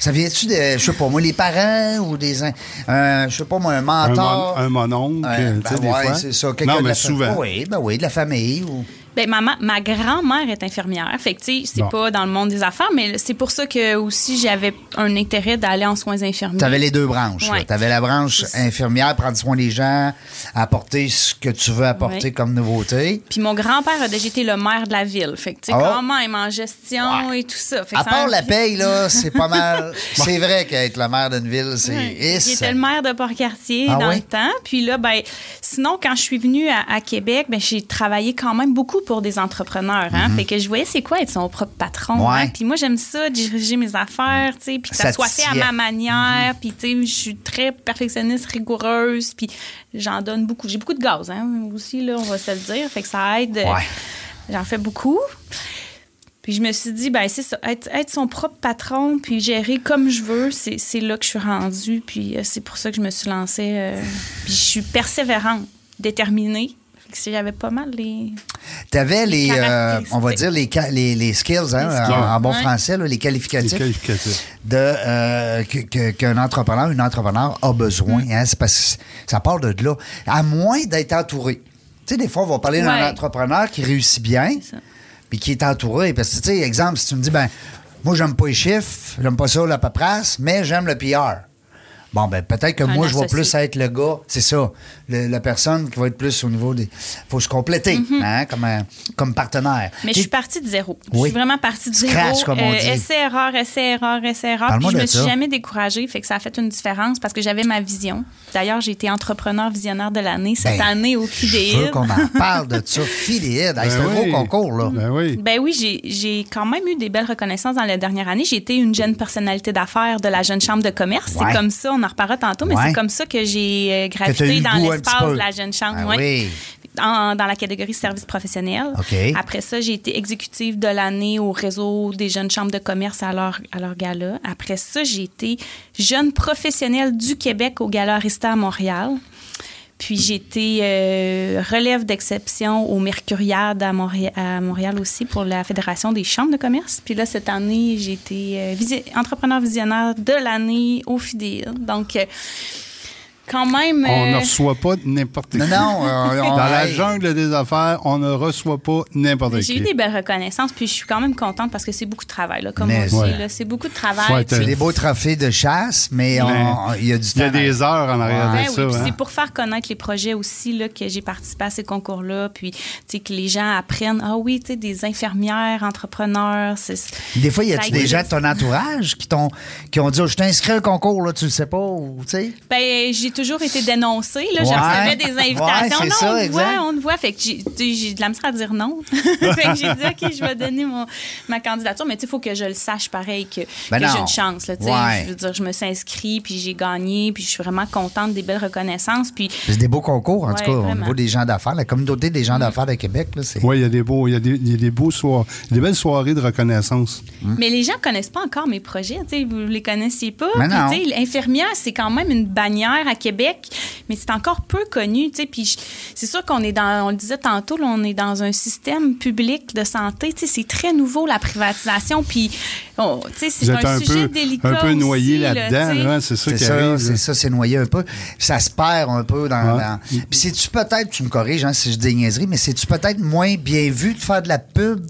Ça vient-tu de, je sais pas moi, les parents ou des, un, je sais pas moi, un Un, mentor? mon, un mononcle, tu ben sais, des ouais, fois. c'est ça. quelqu'un Non, de mais fa- souvent. Oui, ben oui, de la famille ou... Ben, ma, ma, grand-mère est infirmière. Fait que, tu sais, c'est Bon. pas dans le monde des affaires, mais c'est pour ça que aussi j'avais un intérêt d'aller en soins infirmiers. Tu avais les deux branches. Ouais. Tu avais la branche infirmière, prendre soin des gens, apporter ce que tu veux apporter Ouais. comme nouveauté. Puis mon grand-père a déjà été le maire de la ville. Fait que, tu sais, même en gestion et tout ça. Fait que À ça part a- la paye, là, c'est pas mal. C'est vrai qu'être le maire d'une ville, c'est. J'étais le maire de Port-Cartier Ah dans le temps. Puis là, ben, sinon, quand je suis venue à, à Québec, ben, j'ai travaillé quand même beaucoup pour des entrepreneurs. Hein? Fait que je voyais c'est quoi être son propre patron. Ouais. hein. Puis moi, j'aime ça, diriger mes affaires, tu sais, puis que Ça soit fait à ma manière. Puis, tu sais, je suis très perfectionniste, rigoureuse. Puis j'en donne beaucoup. J'ai beaucoup de gaz, hein, aussi, là, on va se le dire. Fait que ça aide. euh, Ouais. J'en fais beaucoup. Puis je me suis dit, ben c'est ça, être, être son propre patron, puis gérer comme je veux, c'est c'est là que je suis rendue. Puis euh, c'est pour ça que je me suis lancée. euh, puis je suis persévérante, déterminée. Fait que si j'avais pas mal les. T'avais les, euh, caractéristiques. on va dire, les, les, les skills, hein, Les skills. en, en bon Ouais. français, là, les Les qualificatifs qualificatifs. de euh, qu'un entrepreneur, une entrepreneur a besoin. Mm. hein, c'est parce que ça part de là. À moins d'être entouré. Tu sais, des fois, on va parler d'un entrepreneur qui réussit bien, puis qui est entouré. Parce que, tu sais, exemple, si tu me dis, ben, moi, j'aime pas les chiffres, j'aime pas ça, la paperasse, mais j'aime le PR. Bon, ben, peut-être que Un moi, je vais plus être le gars, c'est ça, le- la personne qui va être plus au niveau des. faut se compléter, hein, comme, un- comme partenaire. Mais je suis partie de zéro. Je suis vraiment partie de Scratch, zéro. comme on Euh, dit. essai-erreur, essai-erreur, essai-erreur. Parle-moi Puis je me suis ça. jamais découragée. Fait que ça a fait une différence parce que j'avais ma vision. D'ailleurs, j'ai été entrepreneur visionnaire de l'année cette Ben, année au Je veux Fidéide. qu'on en parle de ça. Fidéide. Hey, c'est un Ben gros concours, là. Ben oui. Ben oui, j'ai- j'ai quand même eu des belles reconnaissances dans la dernière année. J'ai été une jeune personnalité d'affaires de la jeune chambre de commerce. Ouais. C'est comme ça, on en reparlera tantôt, mais Ouais. c'est comme ça que j'ai euh, gravité le dans un l'espace de la jeune chambre. Ah ouais. oui. en- dans la catégorie services professionnels. OK. Après ça, j'ai été exécutive de l'année au réseau des jeunes chambres de commerce à leur, à leur gala. Après ça, j'ai été jeune professionnelle du Québec au Gala Arista à Montréal. Puis j'ai été euh, relève d'exception au Mercuriade à Montréal, à Montréal aussi pour la Fédération des chambres de commerce. Puis là, cette année, j'ai été euh, visi- entrepreneur visionnaire de l'année au FIDEL. Donc, euh, quand même... On ne euh, reçoit pas n'importe qui. Non, non. euh, on- Dans la jungle des affaires, on ne reçoit pas n'importe J'ai qui. eu des belles reconnaissances, puis je suis quand même contente parce que c'est beaucoup de travail, là, comme Mais- on dit. Ouais. C'est beaucoup de travail. Ouais, puis- C'est des beaux trophées de chasse, mais il y a du Il y a temps. des heures en arrière de oui, hein. c'est pour faire connaître les projets aussi là, que j'ai participé à ces concours-là, puis tu sais, que les gens apprennent, ah oui, tu sais, des infirmières, entrepreneurs, c'est... Des fois, y a-tu des gens de ton entourage qui, t'ont, qui ont dit oh, Je à un concours, là, tu le sais pas, ou tu sais? Ben, j'ai toujours été dénoncée. Là. Ouais. Je recevais des invitations. Ouais, non, ça, on te voit, on te voit. Fait que j'ai, de la misère à dire non. fait que j'ai dit, OK, je vais donner mon, ma candidature. Mais tu il faut que je le sache pareil, que, Ben que j'ai une chance. Là, tu sais. Ouais. Je veux dire, je me suis inscrite, puis j'ai gagné, puis je suis vraiment contente des belles reconnaissances. Puis C'est des beaux concours, en Ouais, tout cas, au vraiment. niveau des gens d'affaires. La communauté des gens d'affaires de Québec, là, c'est. Oui, il y a des beaux, il y a des, il y a des beaux soirs, des belles soirées de reconnaissance. Mais les gens connaissent pas encore mes projets. tu sais, Vous les connaissiez pas. Non. sais, L'infirmière, c'est quand même une bannière à Québec, mais c'est encore peu connu. tu sais, Puis c'est sûr qu'on est dans, on le disait tantôt, là, on est dans un système public de santé. tu sais, C'est très nouveau, la privatisation. Puis tu sais, c'est un, un sujet peu, délicat. un peu noyé là-dedans, là, c'est ça C'est qui ça, arrive. c'est ça, c'est noyé un peu. Ça se perd un peu dans. Ouais. dans- Puis c'est-tu peut-être, tu me corriges hein, si je dis mais c'est-tu peut-être moins bien vu de faire de la pub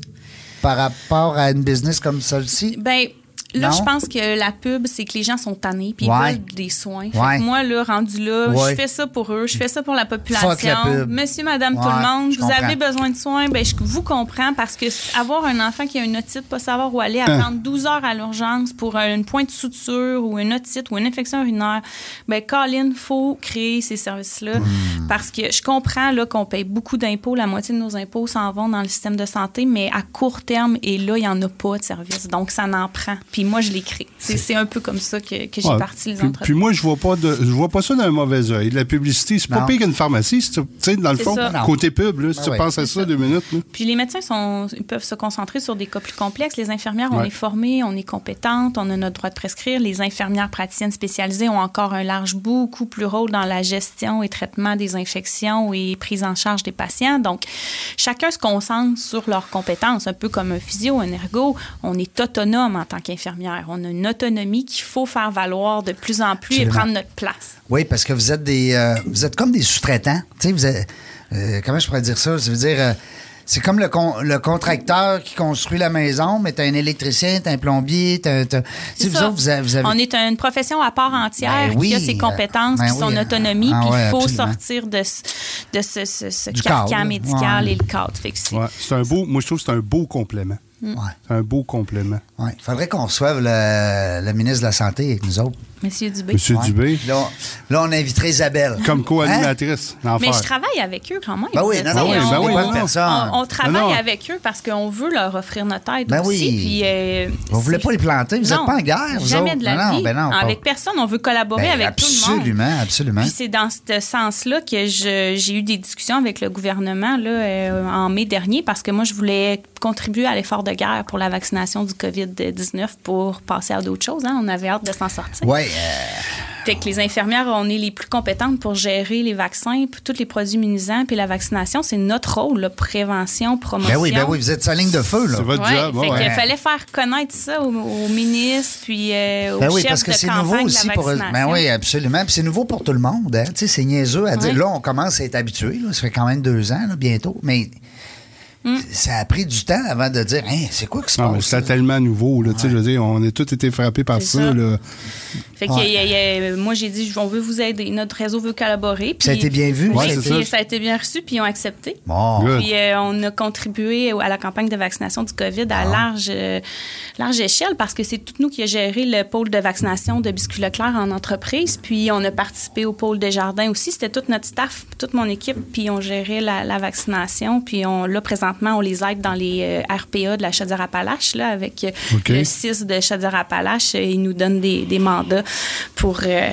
par rapport à une business comme celle-ci? Ben, là, Non? je pense que la pub, c'est que les gens sont tannés puis Ouais. ils veulent des soins. Fait Ouais. que moi, là, rendu là, Ouais. je fais ça pour eux, je fais ça pour la population. Fuck la pub. Monsieur, madame, tout le monde, vous avez besoin de soins, ben, je vous comprends parce que avoir un enfant qui a une otite, pas savoir où aller, Hein. attendre 12 heures à l'urgence pour une pointe de suture ou une otite ou une infection urinaire, ben, Colin, faut créer ces services-là Hmm. parce que je comprends, là, qu'on paye beaucoup d'impôts, la moitié de nos impôts s'en vont dans le système de santé, mais à court terme, et là, il n'y en a pas de service. Donc, ça n'en prend. Puis moi, je les crée. C'est c'est un peu comme ça que, que j'ai Ouais. parti les puis, entreprises. puis moi, je vois pas de, je vois pas ça d'un mauvais œil. La publicité, c'est pas Non. pire qu'une pharmacie, tu sais, dans le C'est fond, ça. Côté pub, là, si Ben tu ouais. penses à ça deux minutes. là. Puis les médecins sont, ils peuvent se concentrer sur des cas plus complexes. Les infirmières, on est formées, on est compétentes, on a notre droit de prescrire. Les infirmières praticiennes spécialisées ont encore un large, beaucoup plus rôle dans la gestion et traitement des infections et prise en charge des patients. Donc, chacun se concentre sur leurs compétences, un peu comme un physio, un ergo. On est autonome en tant qu'infirmière. On a une autonomie qu'il faut faire valoir de plus en plus Absolument. et prendre notre place. Oui, parce que vous êtes des. euh, vous êtes comme des sous-traitants. Tu sais, vous êtes. euh, comment je pourrais dire ça? Ça veut dire. euh, c'est comme le, con- le contracteur qui construit la maison, mais t'as un électricien, t'as un plombier, t'as. t'as- Tu sais, C'est vous ça. autres, vous avez. vous avez- On est une profession à part entière Ben oui, qui a ses compétences, ben puis son oui, autonomie, ah puis il ouais, faut absolument. sortir de ce, de ce, ce- ce Du carcan cadre, médical ouais. et le cadre. Ouais, c'est un beau, moi, je trouve que c'est un beau complément. Mm. Ouais. C'est un beau complément. Ouais. Il faudrait qu'on reçoive le, le ministre de la Santé avec nous autres. Monsieur Dubé. Monsieur Ouais. Dubé, Là, on, là, on inviterait Isabelle. comme Hein? co-animatrice, Mais je travaille avec eux quand même. Ben oui, non, non, oui, on, ben oui, on- non, non. personne. on- on travaille Non, non. avec eux parce qu'on veut leur offrir notre aide Ben aussi. oui. Puis, euh, Vous voulez c'est- pas les planter? Vous Non, n'êtes pas en guerre, vous Jamais autres? de la Non, non, vie. ben non, pas- avec personne, on veut collaborer Ben, avec tout le monde. Absolument, absolument. Puis c'est dans ce sens-là que je- j'ai eu des discussions avec le gouvernement là, euh, en mai dernier parce que moi, je voulais contribuer à l'effort de guerre pour la vaccination du COVID-19 pour passer à d'autres choses. hein. On avait hâte de s'en sortir. Oui, Fait que les infirmières, on est les plus compétentes pour gérer les vaccins, puis tous les produits immunisants, puis la vaccination, c'est notre rôle, là, prévention, promotion. ben oui, ben oui, vous êtes la ligne de feu, là. C'est votre Ouais, job. fait ouais. qu'il ouais. fallait faire connaître ça aux, aux ministres, puis euh, aux Ben oui, chefs parce que de c'est campagne nouveau de la aussi pour eux. Ben oui, absolument. Puis c'est nouveau pour tout le monde. Hein. Tu sais, c'est niaiseux à dire. Ouais. Là, on commence à être habitué. là. Ça fait quand même deux ans, là, bientôt. Mais Mm. ça a pris du temps avant de dire Hein, c'est quoi qui se passe? c'était tellement nouveau. Là, tu sais, Je veux dire, on a tous été frappés par ça. ça. là. Fait que Ouais. y a- y a- moi, j'ai dit, on veut vous aider. Notre réseau veut collaborer. ça a été bien vu. Ouais, puis ça? ça a été bien reçu, puis ils ont accepté. Bon. Puis euh, on a contribué à la campagne de vaccination du COVID Ah. à large, euh, large échelle parce que c'est tout nous qui a géré le pôle de vaccination de Biscuit Leclerc en entreprise. Puis on a participé au pôle des jardins aussi. C'était tout notre staff, toute mon équipe, puis on gérait la, la vaccination. Puis on, là, présentement, on les aide dans les euh, RPA de la Chaudière-Appalaches, là, avec le 6 de Chaudière-Appalaches. Ils nous donnent des, des mandats pour, euh,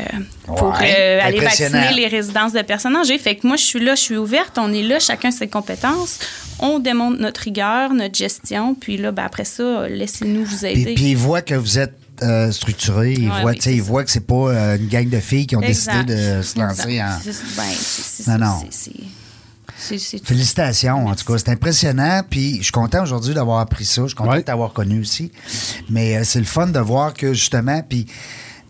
pour Ouais, euh, aller vacciner les résidences de personnes âgées. Fait que moi, je suis là, je suis ouverte, on est là, chacun ses compétences. On démontre notre rigueur, notre gestion, puis là, ben, après ça, laissez-nous vous Puis, aider. puis ils voient que vous êtes euh, structuré, ils Ouais, voient, oui, tu sais, c'est ils voient que c'est pas euh, une gang de filles qui ont Exact. décidé de se lancer Exact. en. Ben, Non, non. c'est-. Félicitations, en tout cas. C'est impressionnant. Puis je suis content aujourd'hui d'avoir appris ça. Je suis content Ouais. de t'avoir connu aussi. Mais euh, c'est le fun de voir que justement, puis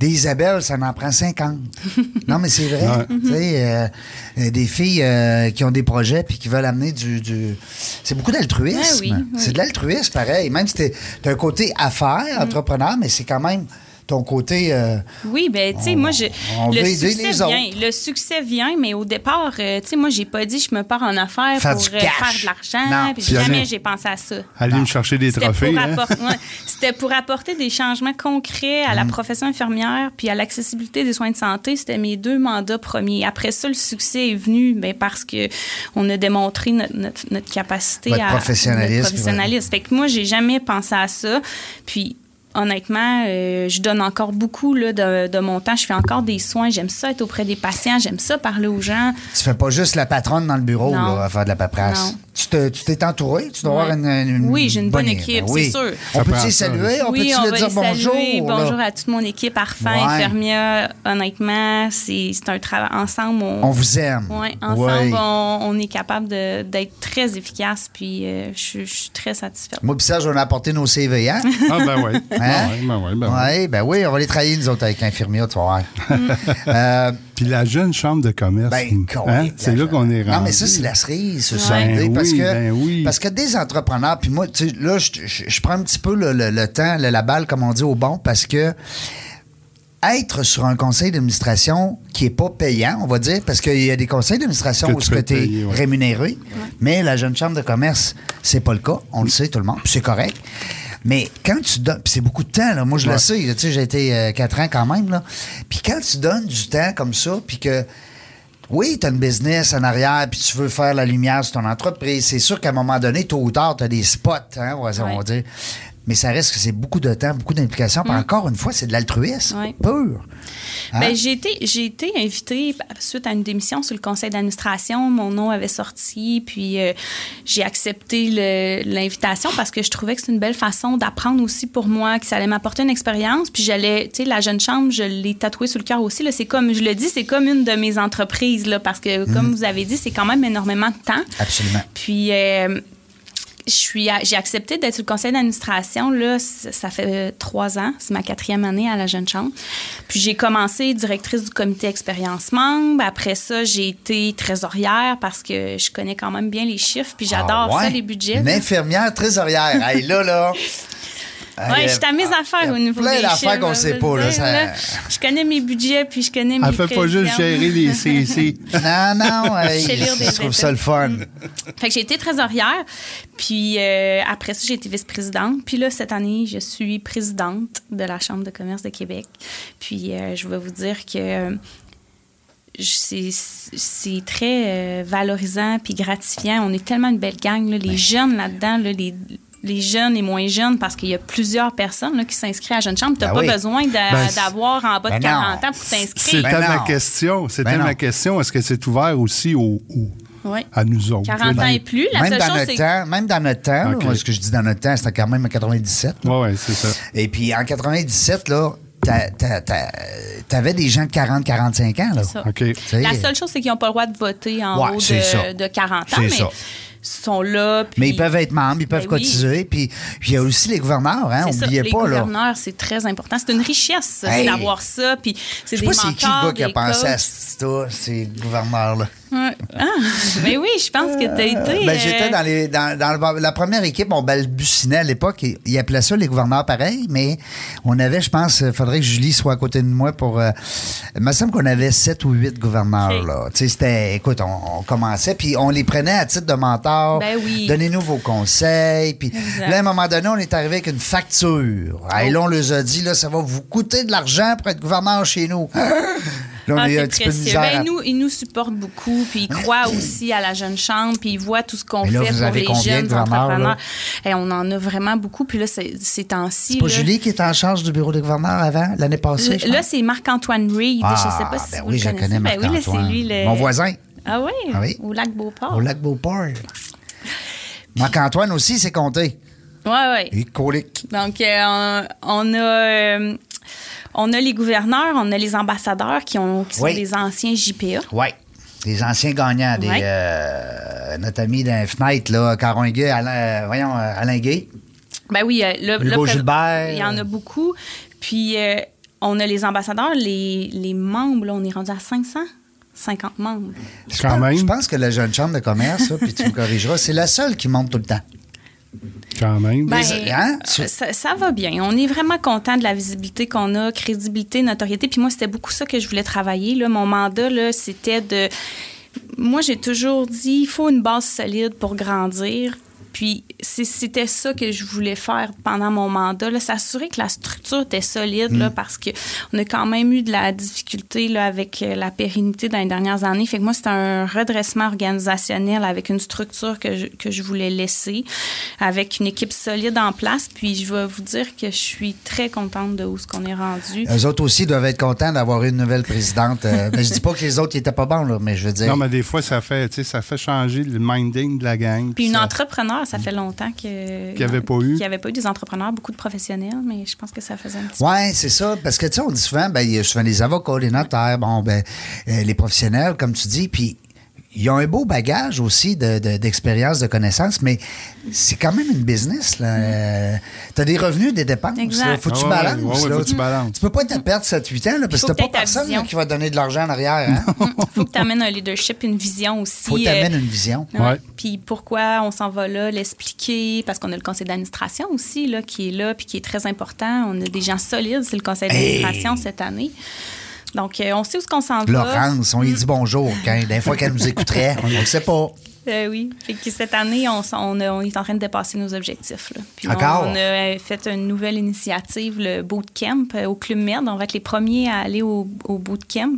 des Isabelle, ça en prend 50. non, mais c'est vrai. Ouais. Tu sais, euh, des filles euh, qui ont des projets puis qui veulent amener du. du- C'est beaucoup d'altruisme. Ouais, oui, oui. C'est de l'altruisme, pareil. Même si t'es- t'as un côté affaires, Mm. entrepreneur, mais c'est quand même ton côté. euh, Oui, ben tu sais, moi, je, on le veut aider succès les vient. autres. Le succès vient, mais au départ, euh, tu sais, moi, j'ai pas dit je me pars en affaires Faire pour euh, faire de l'argent. Puis jamais aller- j'ai pensé à ça. Aller me chercher des C'était trophées. pour, hein? c'était pour apporter des changements concrets à la Mm. profession infirmière puis à l'accessibilité des soins de santé. C'était mes deux mandats premiers. Après ça, le succès est venu ben, parce que on a démontré notre, notre, notre capacité Votre à professionnalisme, notre professionnalisme. Fait que moi, j'ai jamais pensé à ça. Puis honnêtement, euh, je donne encore beaucoup là, de, de mon temps. Je fais encore des soins. J'aime ça être auprès des patients. J'aime ça parler aux gens. Tu fais pas juste la patronne dans le bureau Non. là, à faire de la paperasse. Non. Tu te- tu t'es entouré? Tu dois Ouais. avoir une, une Oui, j'ai une bonne bonne équipe, Ben oui. c'est sûr. On Ça peut-tu saluer? On oui, peut-tu on dire bonjour? saluer. Bonjour à toute mon équipe Arfin, Ouais. Infirmia. Honnêtement, c'est c'est un travail ensemble. On, On vous aime. Ouais, ensemble, Ouais. on, on est capable de- d'être très efficace. Puis euh, je, je suis très satisfaite. Moi, puis Serge, on a apporté nos CV, hein? Ah, ben oui. Hein? Ben oui, ben oui, ben oui. oui, ben oui, on va les travailler, nous autres, avec l'infirmière, tu vas voir. Mm. Euh, Puis la jeune chambre de commerce. ben, hein, C'est là qu'on est rendu. Non, mais ça, c'est la cerise, ce Ben parce que ben oui. parce que des entrepreneurs, puis moi, tu sais, là, je, je- je prends un petit peu le, le- le temps, le- la balle, comme on dit, au bon, parce que être sur un conseil d'administration qui est pas payant, on va dire, parce qu'il y a des conseils d'administration où tu es te payer, ouais. rémunéré, mais la jeune chambre de commerce, c'est pas le cas. On le sait, tout le monde, puis c'est correct. Mais quand tu donnes, c'est beaucoup de temps, là, moi je le sais, tu sais, j'ai été euh, quatre ans quand même, là. Puis quand tu donnes du temps comme ça, puis que oui, tu as une business en arrière, puis tu veux faire la lumière sur ton entreprise. C'est sûr qu'à un moment donné, tôt ou tard, tu as des spots, hein, on va, on va Ouais. dire. Mais ça reste que c'est beaucoup de temps, beaucoup d'implication. Puis encore une fois, c'est de l'altruisme pur. Hein? Ben, j'ai été, j'ai été invitée suite à une démission sur le conseil d'administration. Mon nom avait sorti, puis euh, j'ai accepté le- l'invitation parce que je trouvais que c'est une belle façon d'apprendre aussi pour moi, que ça allait m'apporter une expérience. Puis j'allais, tu sais, la jeune chambre, je l'ai tatouée sur le cœur aussi. Là, c'est comme, je le dis, c'est comme une de mes entreprises, là, parce que, Mm. comme vous avez dit, c'est quand même énormément de temps. Absolument. Puis, euh, j'ai accepté d'être sur le conseil d'administration. Là, ça fait euh, trois ans. C'est ma quatrième année à la Jeune Chambre. Puis, j'ai commencé directrice du comité expérience membre. Après ça, j'ai été trésorière parce que je connais quand même bien les chiffres. Puis, j'adore Ah ouais? ça, les budgets. Une infirmière trésorière. hey, là, là. Ouais, je suis à mes Ah, affaires au niveau plein des d'affaires qu'on je sait pas, là, dire, ça- là. Je connais mes budgets, puis je connais mes Elle fait pas juste prévisions. gérer les CC. Non, non, hey, Je trouve ça le fun. Fait que j'ai été trésorière, puis euh, après ça, j'ai été vice-présidente. Puis là, cette année, je suis présidente de la Chambre de commerce de Québec. Puis euh, je vais vous dire que euh, c'est c'est très euh, valorisant puis gratifiant. On est tellement une belle gang, là, les jeunes là-dedans, là, les les jeunes et moins jeunes, parce qu'il y a plusieurs personnes là, qui s'inscrivent à la Jeune Chambre. Tu n'as Ben pas oui. besoin Ben, d'avoir en bas de ben non. 40 ans pour t'inscrire. C'était Ben ma question. C'était Ben ma question. Est-ce que c'est ouvert aussi aux, aux- Oui. à nous autres? 40 là? ans et plus. La même, seule dans chose, notre temps, même dans notre temps, là, Ok. moi, ce que je dis dans notre temps, c'était quand même en 97. là. Oui, oui, c'est ça. Et puis en 97, là, t'a- t'a- t'a- t'avais des gens de 40-45 ans. Là. ça. La seule chose, c'est qu'ils n'ont pas le droit de voter en Ouais, haut de, de 40 ans, C'est ça. Sont là. puis- Mais ils peuvent être membres, ils peuvent Ben oui. cotiser. Puis puis il y a aussi les gouverneurs, hein, ça, les pas. Là. gouverneurs, c'est très important. C'est une richesse Hey. d'avoir ça. Puis c'est Je des sais pas c'est qui le gars qui a pensé à coachs. ça, ces gouverneurs-là. Ah, mais oui, je pense que tu as été. Ben, euh, J'étais dans, les, dans, la première équipe, on balbutinait à l'époque. Ils appelaient ça les gouverneurs pareil, mais on avait, je pense, il faudrait que Julie soit à côté de moi pour. euh, il me semble qu'on avait sept ou huit gouverneurs. Là. C'était. Écoute, on, on commençait, puis on les prenait à titre de mentor. Ben oui. Donnez-nous vos conseils. Puis Exact. là, à un moment donné, on est arrivé avec une facture. Et là, on leur a dit, là, ça va vous coûter de l'argent pour être gouverneur chez nous. Là, on Ah, un petit peu de misère. Ben, à- nous, ils nous supportent beaucoup, puis ils croient aussi à la jeune chambre, puis ils voient tout ce qu'on fait vous pour avez les de jeunes entrepreneurs. Et on en a vraiment beaucoup, puis là, c'est- ces temps-ci. C'est pas là, Julie qui était en charge du bureau des gouverneurs avant, l'année passée? je Là, c'est Marc-Antoine Reed. Ah, je sais pas si ben vous oui, le je connais Ben oui, Marc-Antoine. c'est lui. Le... Mon voisin, Ah oui? Ah oui. Au lac Beauport. au lac Beauport. Marc-Antoine aussi, c'est compté. Oui, oui. Et colique. Donc, euh, on, on a. euh, on a les gouverneurs, on a les ambassadeurs qui, ont, qui sont Oui. des anciens JPA. Oui. Les anciens gagnants, des, euh, notre ami d'un fenêtre, là, Caron Gay, Alain, voyons, euh, Alain Gay. Ben oui, euh, là, Gilbert. Il y en a beaucoup. Puis, euh, on a les ambassadeurs, les, les membres, là, on est rendu à 550 membres. Je Quand pense- même. Je pense que la jeune chambre de commerce, puis tu me corrigeras, c'est la seule qui monte tout le temps. Quand même. Ben, Mais, hein, tu- ça, ça va bien. On est vraiment content de la visibilité qu'on a, crédibilité, notoriété. Puis moi, c'était beaucoup ça que je voulais travailler. Là. Mon mandat, là, c'était de... Moi, j'ai toujours dit, il faut une base solide pour grandir. Puis c'était ça que je voulais faire pendant mon mandat, s'assurer que la structure était solide, Mm. là, parce que on a quand même eu de la difficulté là, avec euh, la pérennité dans les dernières années. Fait que moi, c'était un redressement organisationnel avec une structure que je, que je voulais laisser, avec une équipe solide en place. Puis je vais vous dire que je suis très contente de où ce qu'on est rendu. Eux autres aussi doivent être contents d'avoir une nouvelle présidente. Euh, ben, je dis pas que les autres n'étaient pas bons, là, mais je veux dire. Non, mais des fois, ça fait, tu sais, ça fait changer le minding de la gang. Puis une ça- entrepreneur, ça fait longtemps que Qu'il y avait pas eu. qu'il n'y avait pas eu des entrepreneurs, beaucoup de professionnels, mais je pense que ça faisait un petit Oui, c'est ça. Parce que, tu sais, on dit souvent, ben, il y a souvent les avocats, les notaires, bon, ben, euh, les professionnels, comme tu dis, puis ils ont un beau bagage aussi de- de- d'expérience, de, connaissances, mais c'est quand même une business. là. tu as des revenus, des dépenses. Exact. là. Faut que tu Ah ouais, balances. ouais, ouais, là. faut que tu balances. Tu peux pas te perdre 7-8 ans, là, parce que faut t'as que pas personne là, vision. qui va donner de l'argent en arrière. Hein? faut que tu amènes un leadership, une vision aussi. Faut euh, t'amener une vision. Ouais. Ouais. Puis pourquoi on s'en va là, l'expliquer, parce qu'on a le conseil d'administration aussi là, qui est là, puis qui est très important. On a des gens solides, c'est le conseil d'administration cette année. Donc, euh, on sait où est-ce qu'on s'en va. Laurence, on lui dit bonjour. Quand, des fois qu'elle nous écouterait, on ne le sait pas. Euh, oui. Fait que cette année, on, est en train de dépasser nos objectifs. là. Puis Encore? On, on a euh, fait une nouvelle initiative, le Bootcamp au Club Med. On va être les premiers à aller au, au Bootcamp.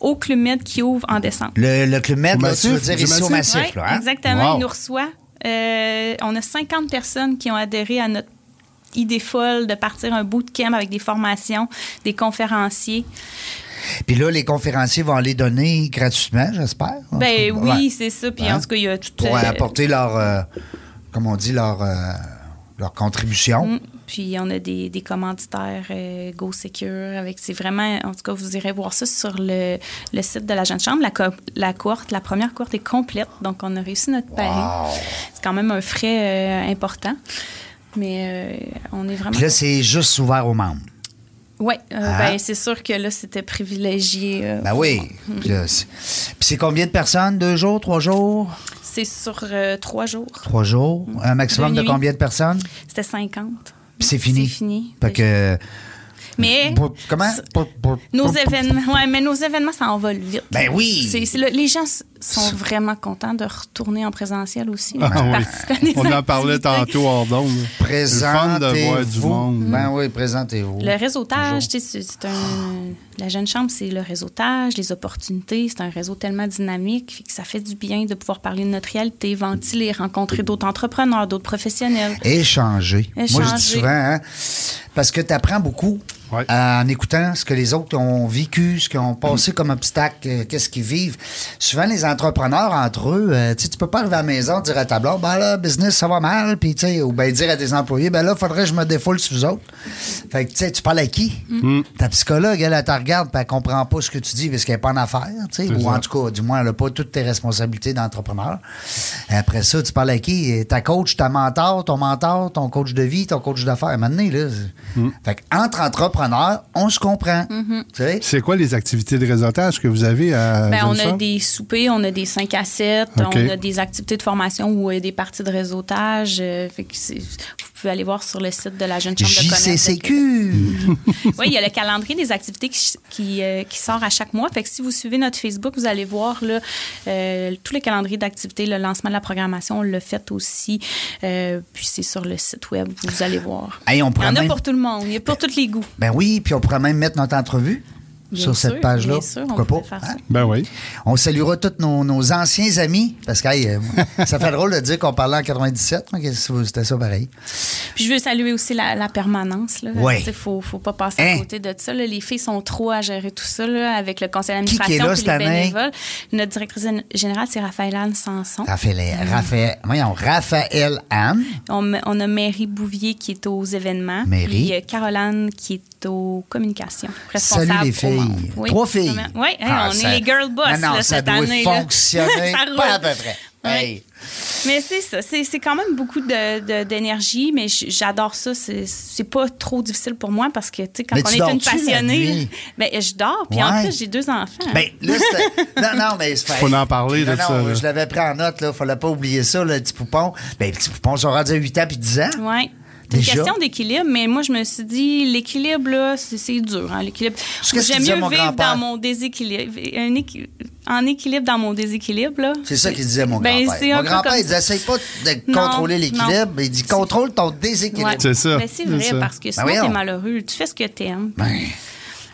Au Club Med qui ouvre en décembre. Le, le Club Med, là, tu veux dire du ici au Massif? Massif. Ouais, là, hein? Exactement. Wow. Il nous reçoit. Euh, on a 50 personnes qui ont adhéré à notre idée folle de partir un bootcamp avec des formations, des conférenciers. Puis là, les conférenciers vont aller donner gratuitement, j'espère. En Ben oui, ouais. c'est ça. Puis Hein? en tout cas, il y a tout. Pour euh, apporter leur, euh, comme on dit, leur, euh, leur contribution. Mm. Puis on a des, des commanditaires euh, Go Secure avec c'est vraiment en tout cas vous irez voir ça sur le, le site de la jeune chambre la, co- la cohorte la première cohorte est complète donc on a réussi notre pari. Wow. C'est quand même un frais euh, important mais euh, on est vraiment Puis là, c'est juste ouvert aux membres. Oui, Hein? ben, c'est sûr que là, c'était privilégié. euh, Ben oui. Puis c'est- puis c'est combien de personnes? Deux jours, trois jours? C'est sur euh, trois jours. Trois jours? Un maximum Deux de nuits. combien de personnes? C'était 50. Puis c'est fini. C'est fini. Fait que. Mais comment? Nos événements, ouais, mais nos événements, ça envole vite. Ben oui. Le- les gens sont vraiment contents de retourner en présentiel aussi. Ah oui. On en parlait tantôt hors d'onde. Présentez-vous. monde. Ben oui, présentez-vous. Le réseautage, tu sais, c'est un. La jeune chambre, c'est le réseautage, les opportunités. C'est un réseau tellement dynamique fait que ça fait du bien de pouvoir parler de notre réalité, ventiler, rencontrer d'autres entrepreneurs, d'autres professionnels. Échanger. Moi, je dis souvent, hein, parce que tu apprends beaucoup Ouais. en écoutant ce que les autres ont vécu, ce qu'ils ont passé comme obstacle, euh, qu'est-ce qu'ils vivent. Souvent, les entrepreneurs, entre eux, euh, tu peux pas arriver à la maison dire à ta blonde, ben là, business, ça va mal, puis tu sais, ou bien dire à tes employés, ben là, faudrait que je me défoule sur vous autres. Fait que, tu sais, tu parles à qui? Ta psychologue, elle, elle te regarde, puis elle comprend pas ce que tu dis parce qu'elle n'est pas en affaires, tu sais, ou ça. en tout cas, du moins, elle n'a pas toutes tes responsabilités d'entrepreneur. Après ça, tu parles à qui? Ta coach, ta mentor, ton mentor, ton coach de vie, ton coach d'affaires. Maintenant, là, c'est- fait entre entrepreneurs, on se comprend. Sais? C'est quoi les activités de réseautage que vous avez à Ben, on a des soupers, on a des 5 à 7, OK. on a des activités de formation ou euh, des parties de réseautage. euh, fait que c'est- vous pouvez aller voir sur le site de la Jeune Chambre de commerce. de. JCCQ. Oui, il y a le calendrier des activités qui, qui, euh, qui sort à chaque mois. Fait que si vous suivez notre Facebook, vous allez voir là, euh, tous les calendriers d'activités, le lancement de la programmation, on l'a fait aussi. Euh, puis c'est sur le site web, vous allez voir. Hey, on Il y en a même- pour tout le monde, il y a pour tous les goûts. Ben oui, puis on pourrait même mettre notre entrevue. Bien sur sûr, cette page-là. bien sûr, on Pourquoi pas? faire ça. Hein? Ben oui. On saluera tous nos, nos anciens amis, parce que hey, euh, ça fait drôle de dire qu'on parlait en 97, mais que c'était ça pareil? Puis je veux saluer aussi la, la permanence. Il Ouais. faut, faut pas passer Hein? à côté de ça. là. Les filles sont trop à gérer tout ça là, avec le conseil Qui qui est d'administration cette les année? bénévoles. Notre directrice générale, c'est Raphaël Anne Sanson. Raphaël, Raphaël, voyons, Raphaël Anne. On, on a Mary Bouvier qui est aux événements. Mary. Puis euh, Caroline qui est aux communications. Responsable Salut les aux filles. membres. Oui, Trois filles. Oui, Ah, on ça- est les girl boss Non, non, là, ça cette doit année. fonctionner Ça pas à peu près. Hey. Mais c'est ça, c'est c'est quand même beaucoup de- de- d'énergie, mais j'adore ça. C'est- C'est pas trop difficile pour moi parce que, tu sais, quand Mais on est une passionnée, ben, je dors, puis en plus, j'ai deux enfants. Ben, là, c'était. Non, non, mais c'est Faut en parler de non, ça, Non, je l'avais pris en note, là. Fallait pas oublier ça, le petit poupon. Ben, les petits poupons sont rendus à 8 ans puis 10 ans. Oui. C'est une Déjà? question d'équilibre, mais moi, je me suis dit, l'équilibre, là, c'est dur, hein, l'équilibre. J'aime mieux mon vivre dans mon déséquilibre. un équi- en équilibre dans mon déséquilibre, là. C'est ça qu'il disait, mon Ben, grand-père. Mon grand-père, comme il disait, essaye pas de Non, contrôler l'équilibre. Il dit, contrôle ton déséquilibre. Ouais. C'est ça, Ben, c'est vrai, ça. parce que sinon, voyons. t'es malheureux. Tu fais ce que t'aimes. Ben,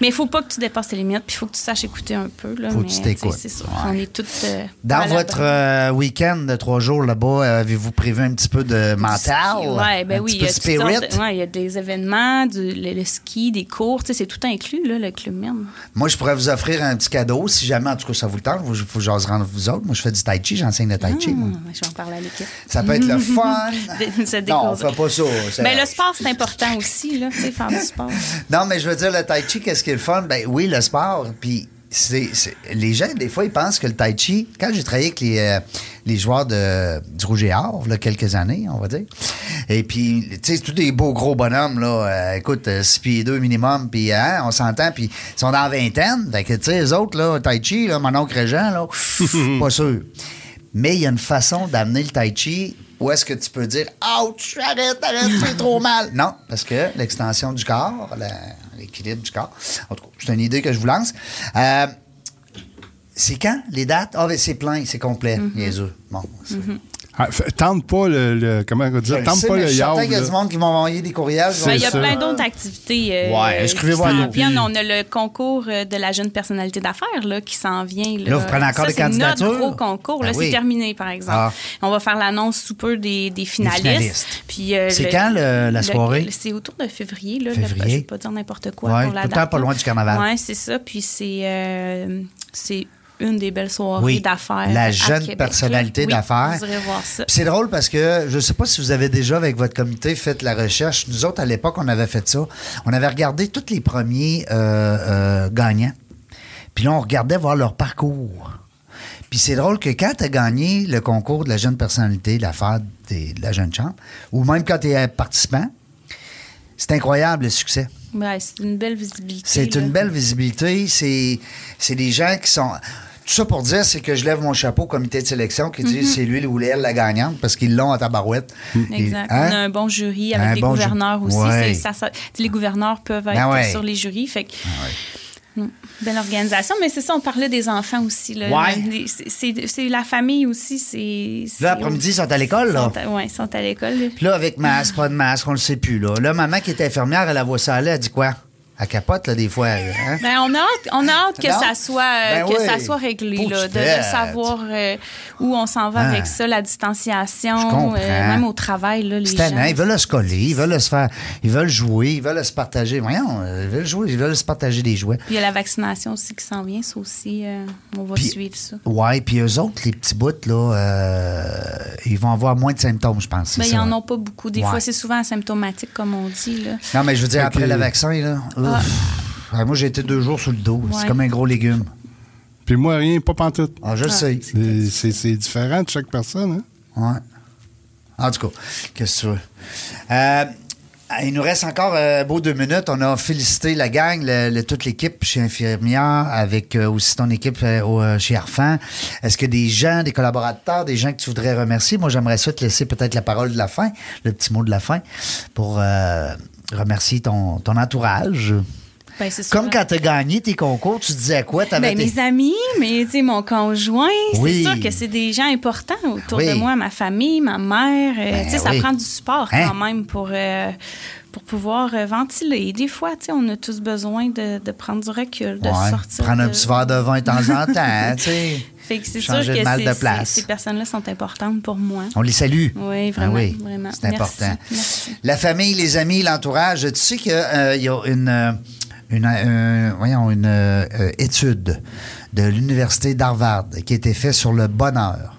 Mais il faut pas que tu dépasses tes limites, puis il faut que tu saches écouter un peu. Là, Faut que mais, tu t'écoutes. tu sais, C'est ça. Ouais. On est toutes. euh, Dans votre euh, week-end de trois jours là-bas, avez-vous prévu un petit peu de mental? Ouais, ben un oui, petit il peu spirit? de- ouais, il y a des événements, du, le, le ski, des cours, tu sais, c'est tout inclus, là, le club même. Moi, je pourrais vous offrir un petit cadeau, si jamais, en tout cas, ça vous le tente. Faut que j'ose rendre vous autres. Moi, je fais du tai chi, j'enseigne le tai chi. moi. Ah, je vais en parler à l'équipe. Ça peut être le fun. Non, on fait pas ça. c'est- Ben, le sport, c'est important aussi, là, faire du sport. Non, mais je veux dire, le tai chi, qu'est-ce qui est le fun? Ben oui, le sport. Puis c'est, c'est- les gens, des fois, ils pensent que le tai chi, quand j'ai travaillé avec les, euh, les joueurs de, du Rouge et Or, là, quelques années, on va dire, et puis, tu sais, tous des beaux gros bonhommes, là, euh, écoute, 6 pieds 2 minimum, puis hein, on s'entend, puis ils sont dans la vingtaine. Fait que, tu sais, les autres, là, tai chi, là, mon oncle Régent, là, pas sûr. Mais il y a une façon d'amener le tai chi où est-ce que tu peux dire Ouch, arrête, arrête, c'est trop mal. Non, parce que l'extension du corps, la- l'équilibre du corps, en tout cas, c'est une idée que je vous lance. Euh, c'est quand les dates? Ah, ben c'est plein, c'est complet, niaiseux. Bon, c'est- Ah, tente pas le, le- Comment on Je dit? Tente sais, pas le yard. qu'il y a là. du monde qui vont envoyer des courriels. C'est Ben, il y a plein d'autres activités euh, Ouais, viennent. On a le concours euh, de la jeune personnalité d'affaires là, qui s'en vient. Là, Là, vous prenez encore Ça, des c'est candidatures? notre gros concours. Là, Ben oui. C'est terminé, par exemple. Ah. On va faire l'annonce sous peu des, des finalistes. finalistes. Puis, euh, C'est quand, le- la soirée? C'est autour de février. Là, Février. Le- je ne vais pas dire n'importe quoi Ouais, pour la tout le temps pas là. loin du carnaval. Oui, c'est ça. Puis c'est euh, c'est une des belles soirées Oui, d'affaires. la à jeune Québec, personnalité Oui, d'affaires. Vous irez voir ça. Puis c'est drôle parce que je ne sais pas si vous avez déjà, avec votre comité, fait la recherche. Nous autres, à l'époque, on avait fait ça. On avait regardé tous les premiers euh, euh, gagnants. Puis là, on regardait voir leur parcours. Puis c'est drôle que quand tu as gagné le concours de la jeune personnalité, l'affaire de la jeune chambre, ou même quand tu es participant, c'est incroyable le succès. Ouais, c'est une belle visibilité. C'est une belle visibilité. C'est, c'est des gens qui sont. Tout ça pour dire, c'est que je lève mon chapeau au comité de sélection qui dit c'est lui ou elle la gagnante parce qu'ils l'ont à tabarouette. Exact. Et- hein? On a un bon jury avec Un les bon ju- gouverneurs aussi. Ouais. C'est- ça- ça- les gouverneurs peuvent être Ben ouais. sur les jurys. Fait que, Mm. Belle organisation. Mais c'est ça, on parlait des enfants aussi. Là. Ouais. C'est- la famille aussi. c'est Là, après-midi, ils sont à l'école, là. Oui, ils sont à l'école. Puis là, avec masque, pas de masque, on le sait plus, là. Là, maman qui est infirmière, elle la voit ça aller, elle dit quoi? Elle capote, là, des fois. Hein? Ben, on a hâte, on a hâte que, Non? ça soit, euh, Ben que oui. ça soit réglé, là, de, savoir euh, où on s'en va Ah. avec ça, la distanciation, euh, même au travail, là, les gens. tannant, ils veulent se coller, ils veulent se faire, ils veulent jouer, ils veulent se partager. Voyons, ils veulent jouer, ils veulent se partager des jouets. Puis il y a la vaccination aussi qui s'en vient, ça aussi, euh, on va Puis- suivre ça. Ouais, puis eux autres, les petits bouts, là, euh, ils vont avoir moins de symptômes, je pense. Ben, ils ça. en ont pas beaucoup. Des Ouais. fois, c'est souvent asymptomatique, comme on dit. Là. Non, mais je veux dire, après le vaccin, là, moi, j'ai été deux jours sous le dos. C'est comme un gros légume. Puis moi, rien, pas pantoute. Ah, je le sais. C'est- différent de chaque personne. Hein? Ouais. En tout cas, qu'est-ce que tu veux? Euh, il nous reste encore un beau deux minutes. On a félicité la gang, le- le- toute l'équipe chez Infirmière, avec euh, aussi ton équipe euh, au, euh, chez Arfan. Est-ce que des gens, des collaborateurs, des gens que tu voudrais remercier? Moi, j'aimerais ça te laisser peut-être la parole de la fin, le petit mot de la fin, pour remercier ton, ton entourage. Ben, Comme quand tu as gagné tes concours, tu disais quoi? Ben, tes- mes amis, mais mon conjoint, Oui. c'est sûr que c'est des gens importants autour Oui. de moi, ma famille, ma mère. euh, Ben tu sais, ça prend du support Hein? quand même pour, euh, pour pouvoir euh, ventiler. Des fois, tu sais, on a tous besoin de, de prendre du recul, de Ouais, sortir. Prendre un petit verre de vin de temps en temps, tu sais. Fait que c'est sûr que de mal de place. ces personnes-là sont importantes pour moi. On les salue. Oui, Ah vraiment. oui, vraiment. c'est important. Merci, merci. La famille, les amis, l'entourage. Tu sais qu'il y a une, euh, une, euh, voyons, une euh, euh, étude de l'Université d'Harvard qui a été faite sur le bonheur.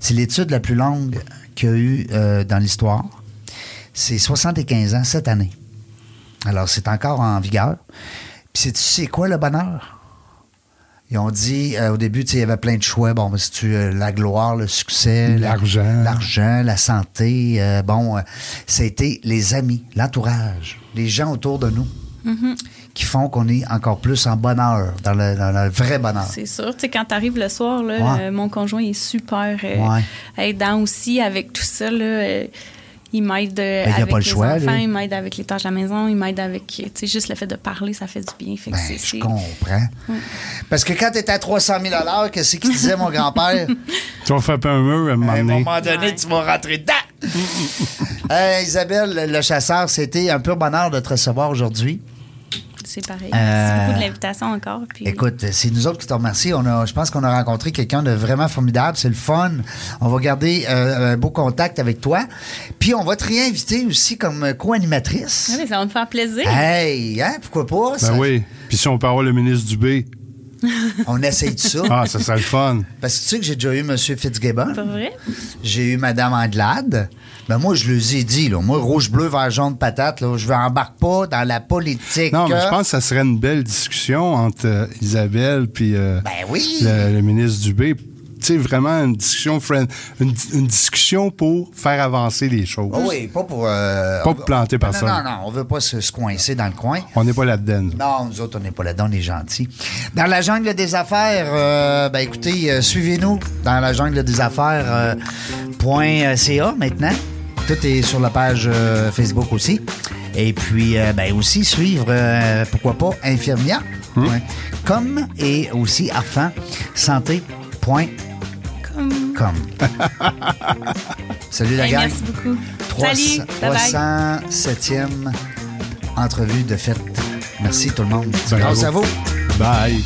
C'est l'étude la plus longue qu'il y a eu euh, dans l'histoire. C'est 75 ans cette année. Alors, c'est encore en vigueur. Puis, sais-tu c'est quoi le bonheur? Ils ont dit, euh, au début, tu sais, il y avait plein de choix. Bon, ben, c'est-tu euh, la gloire, le succès, la- L'argent. l'argent, la santé. euh, bon, euh, c'était les amis, l'entourage, les gens autour de nous qui font qu'on est encore plus en bonheur, dans le, dans le vrai bonheur. C'est sûr. Tu sais, quand tu arrives le soir, là, Ouais. euh, mon conjoint est super euh, Ouais. aidant aussi avec tout ça. Là, euh, il m'aide euh, Ben, il a avec pas le les choix, enfants, lui. il m'aide avec les tâches à la maison, il m'aide avec... Tu sais, juste le fait de parler, ça fait du bien. Fait que Ben, je comprends. Parce que quand tu étais à 300 000 qu'est-ce qu'il disait, mon grand-père? Tu vas frapper un mur à un moment À un donné. moment donné, Ouais. tu vas rentrer dedans. Hey, Isabelle, le chasseur, c'était un pur bonheur de te recevoir aujourd'hui. C'est pareil. Euh, Merci beaucoup de l'invitation encore. Puis... Écoute, c'est nous autres qui te remercions. On a, je pense qu'on a rencontré quelqu'un de vraiment formidable. C'est le fun. On va garder euh, un beau contact avec toi. Puis on va te réinviter aussi comme co-animatrice. Ah oui, ça va me faire plaisir. Hey, hein, pourquoi pas? ça? Ben oui. Puis si on peut avoir le ministre Dubé, On essaye de ça. ah, ça serait le fun. Parce que tu sais que j'ai déjà eu M. Fitzgibbon. Pas vrai? J'ai eu Mme Anglade. Ben moi, je les ai dit, là. Moi, rouge, bleu, vert, jaune, patate, là, je ne embarque pas dans la politique. Non, mais je pense que ça serait une belle discussion entre euh, Isabelle puis euh, Ben oui. le, le ministre Dubé. Tu sais, vraiment une discussion friend, une, une discussion pour faire avancer les choses. Ah oui, pas pour. euh, Pas pour planter non, personne. Non, non, non, on veut pas se, se coincer dans le coin. On n'est pas là-dedans. Non, nous autres, on n'est pas là-dedans, on est gentils. Dans la jungle des affaires, euh, ben écoutez, euh, suivez-nous dans la jungle des affaires .ca maintenant. Tout est sur la page euh, Facebook aussi. Et puis, euh, ben aussi suivre, euh, pourquoi pas, Infirmia. Ouais. Comme et aussi Arfan Santé.com. Comme... Salut la Hey, gang. merci beaucoup. 300 Salut. Bye-bye. 307e entrevue de fête. Merci tout le monde. Bravo. Grâce à vous. Bye.